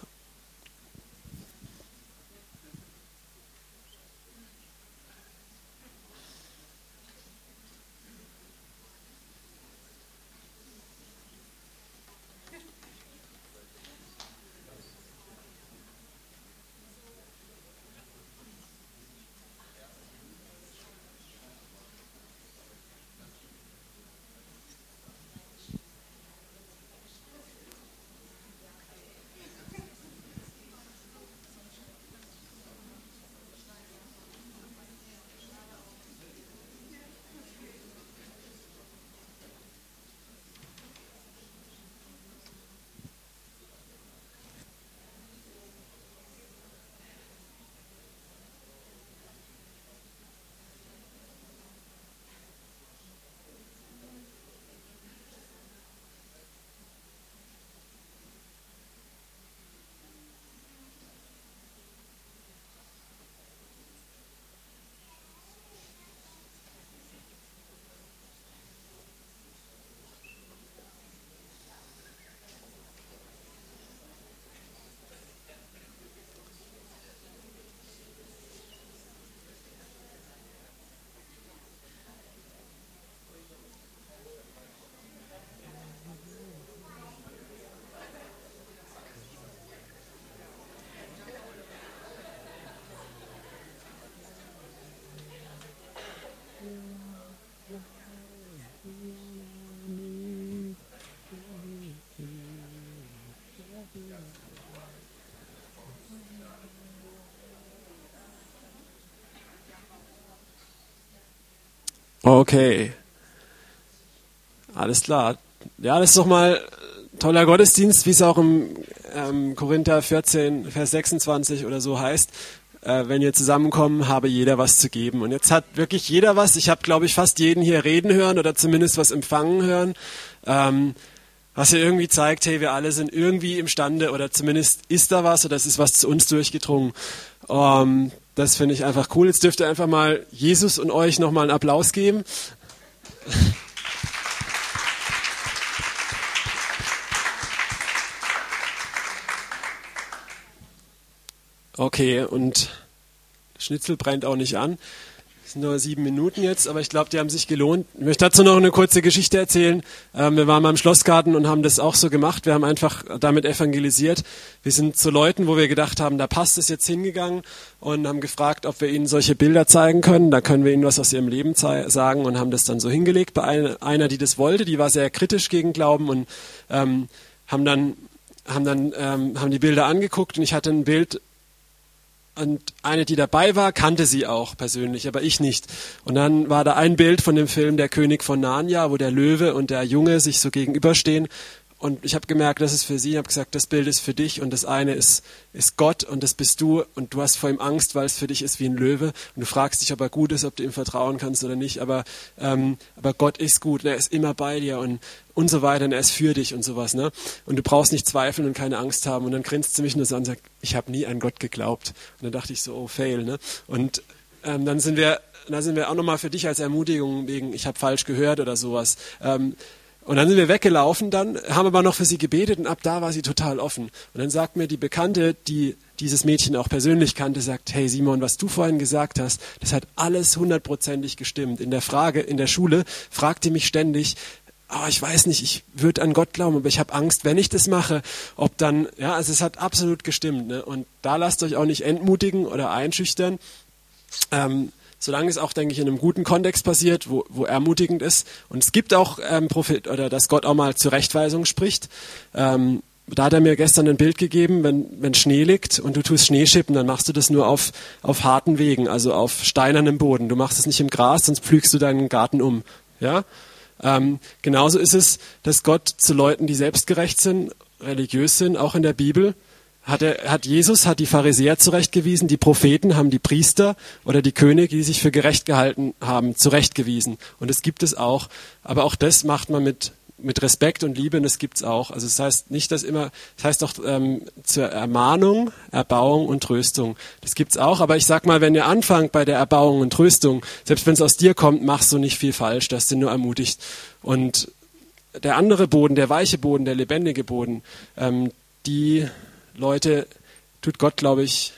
Okay. Alles klar. Ja, das ist doch mal toller Gottesdienst, wie es auch im ähm, Korinther 14, Vers 26 oder so heißt. Äh, wenn ihr zusammenkommen, habe jeder was zu geben. Und jetzt hat wirklich jeder was. Ich habe, glaube ich, fast jeden hier reden hören oder zumindest was empfangen hören. Ähm, was ja irgendwie zeigt, hey, wir alle sind irgendwie imstande oder zumindest ist da was oder es ist was zu uns durchgedrungen. Ähm, das finde ich einfach cool. Jetzt dürft ihr einfach mal Jesus und euch nochmal einen Applaus geben. Okay, und Schnitzel brennt auch nicht an. Es sind nur sieben Minuten jetzt, aber ich glaube, die haben sich gelohnt. Ich möchte dazu noch eine kurze Geschichte erzählen. Ähm, wir waren mal im Schlossgarten und haben das auch so gemacht. Wir haben einfach damit evangelisiert. Wir sind zu Leuten, wo wir gedacht haben, da passt es jetzt hingegangen und haben gefragt, ob wir ihnen solche Bilder zeigen können. Da können wir ihnen was aus ihrem Leben sagen und haben das dann so hingelegt. Bei einer, die das wollte, die war sehr kritisch gegen Glauben und ähm, haben dann haben dann ähm, haben die Bilder angeguckt und ich hatte ein Bild und eine, die dabei war, kannte sie auch persönlich, aber ich nicht. Und dann war da ein Bild von dem Film Der König von Narnia, wo der Löwe und der Junge sich so gegenüberstehen. Und ich habe gemerkt, das ist für sie. Ich habe gesagt, das Bild ist für dich und das eine ist, ist Gott und das bist du. Und du hast vor ihm Angst, weil es für dich ist wie ein Löwe. Und du fragst dich, ob er gut ist, ob du ihm vertrauen kannst oder nicht. Aber, ähm, aber Gott ist gut und er ist immer bei dir und, und so weiter und er ist für dich und sowas. Ne? Und du brauchst nicht zweifeln und keine Angst haben. Und dann grinst sie mich nur so an und sagt, ich habe nie an Gott geglaubt. Und dann dachte ich so, oh, fail. Ne? Und ähm, dann sind wir, da sind wir auch nochmal für dich als Ermutigung wegen, ich habe falsch gehört oder sowas. Ähm, und dann sind wir weggelaufen, dann haben aber noch für sie gebetet und ab da war sie total offen. Und dann sagt mir die Bekannte, die dieses Mädchen auch persönlich kannte, sagt, hey Simon, was du vorhin gesagt hast, das hat alles hundertprozentig gestimmt. In der Frage, in der Schule fragte mich ständig, oh, ich weiß nicht, ich würde an Gott glauben, aber ich habe Angst, wenn ich das mache, ob dann, ja, also es hat absolut gestimmt. Ne? Und da lasst euch auch nicht entmutigen oder einschüchtern. Ähm, solange es auch, denke ich, in einem guten Kontext passiert, wo, wo ermutigend ist. Und es gibt auch ähm, Prophet oder dass Gott auch mal zur Rechtweisung spricht. Ähm, da hat er mir gestern ein Bild gegeben, wenn, wenn Schnee liegt und du tust Schneeschippen, dann machst du das nur auf, auf harten Wegen, also auf steinernem Boden. Du machst es nicht im Gras, sonst pflügst du deinen Garten um. Ja? Ähm, genauso ist es, dass Gott zu Leuten, die selbstgerecht sind, religiös sind, auch in der Bibel, hat, er, hat Jesus hat die Pharisäer zurechtgewiesen, die Propheten haben die Priester oder die Könige, die sich für gerecht gehalten haben, zurechtgewiesen. Und es gibt es auch. Aber auch das macht man mit, mit Respekt und Liebe und das gibt es auch. Also es das heißt nicht, dass immer, das heißt doch ähm, zur Ermahnung, Erbauung und Tröstung. Das gibt es auch. Aber ich sag mal, wenn ihr anfangt bei der Erbauung und Tröstung, selbst wenn es aus dir kommt, machst du nicht viel falsch, dass du nur ermutigt. Und der andere Boden, der weiche Boden, der lebendige Boden, ähm, die Leute tut Gott, glaube ich,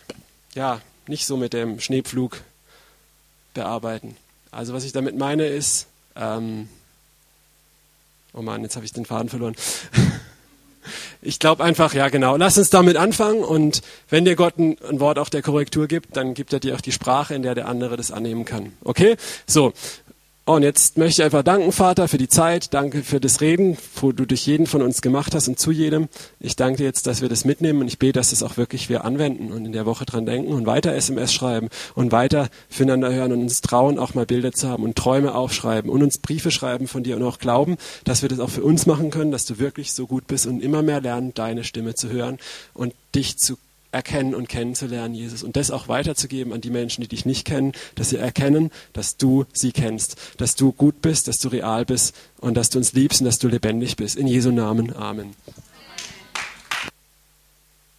ja, nicht so mit dem Schneepflug bearbeiten. Also was ich damit meine ist, ähm, oh Mann, jetzt habe ich den Faden verloren. ich glaube einfach, ja genau, lass uns damit anfangen und wenn dir Gott ein, ein, Wort auch der Korrektur gibt, dann gibt er dir auch die Sprache, in der der andere das annehmen kann. Okay? So, und jetzt möchte ich einfach danken, Vater, für die Zeit. Danke für das Reden, wo du durch jeden von uns gemacht hast und zu jedem. Ich danke dir jetzt, dass wir das mitnehmen und ich bete, dass das auch wirklich wir anwenden und in der Woche dran denken und weiter SMS schreiben und weiter füreinander hören und uns trauen, auch mal Bilder zu haben und Träume aufschreiben und uns Briefe schreiben von dir und auch glauben, dass wir das auch für uns machen können, dass du wirklich so gut bist und immer mehr lernen, deine Stimme zu hören und dich zu erkennen und kennenzulernen, Jesus, und das auch weiterzugeben an die Menschen, die dich nicht kennen, dass sie erkennen, dass du sie kennst, dass du gut bist, dass du real bist und dass du uns liebst und dass du lebendig bist. In Jesu Namen. Amen.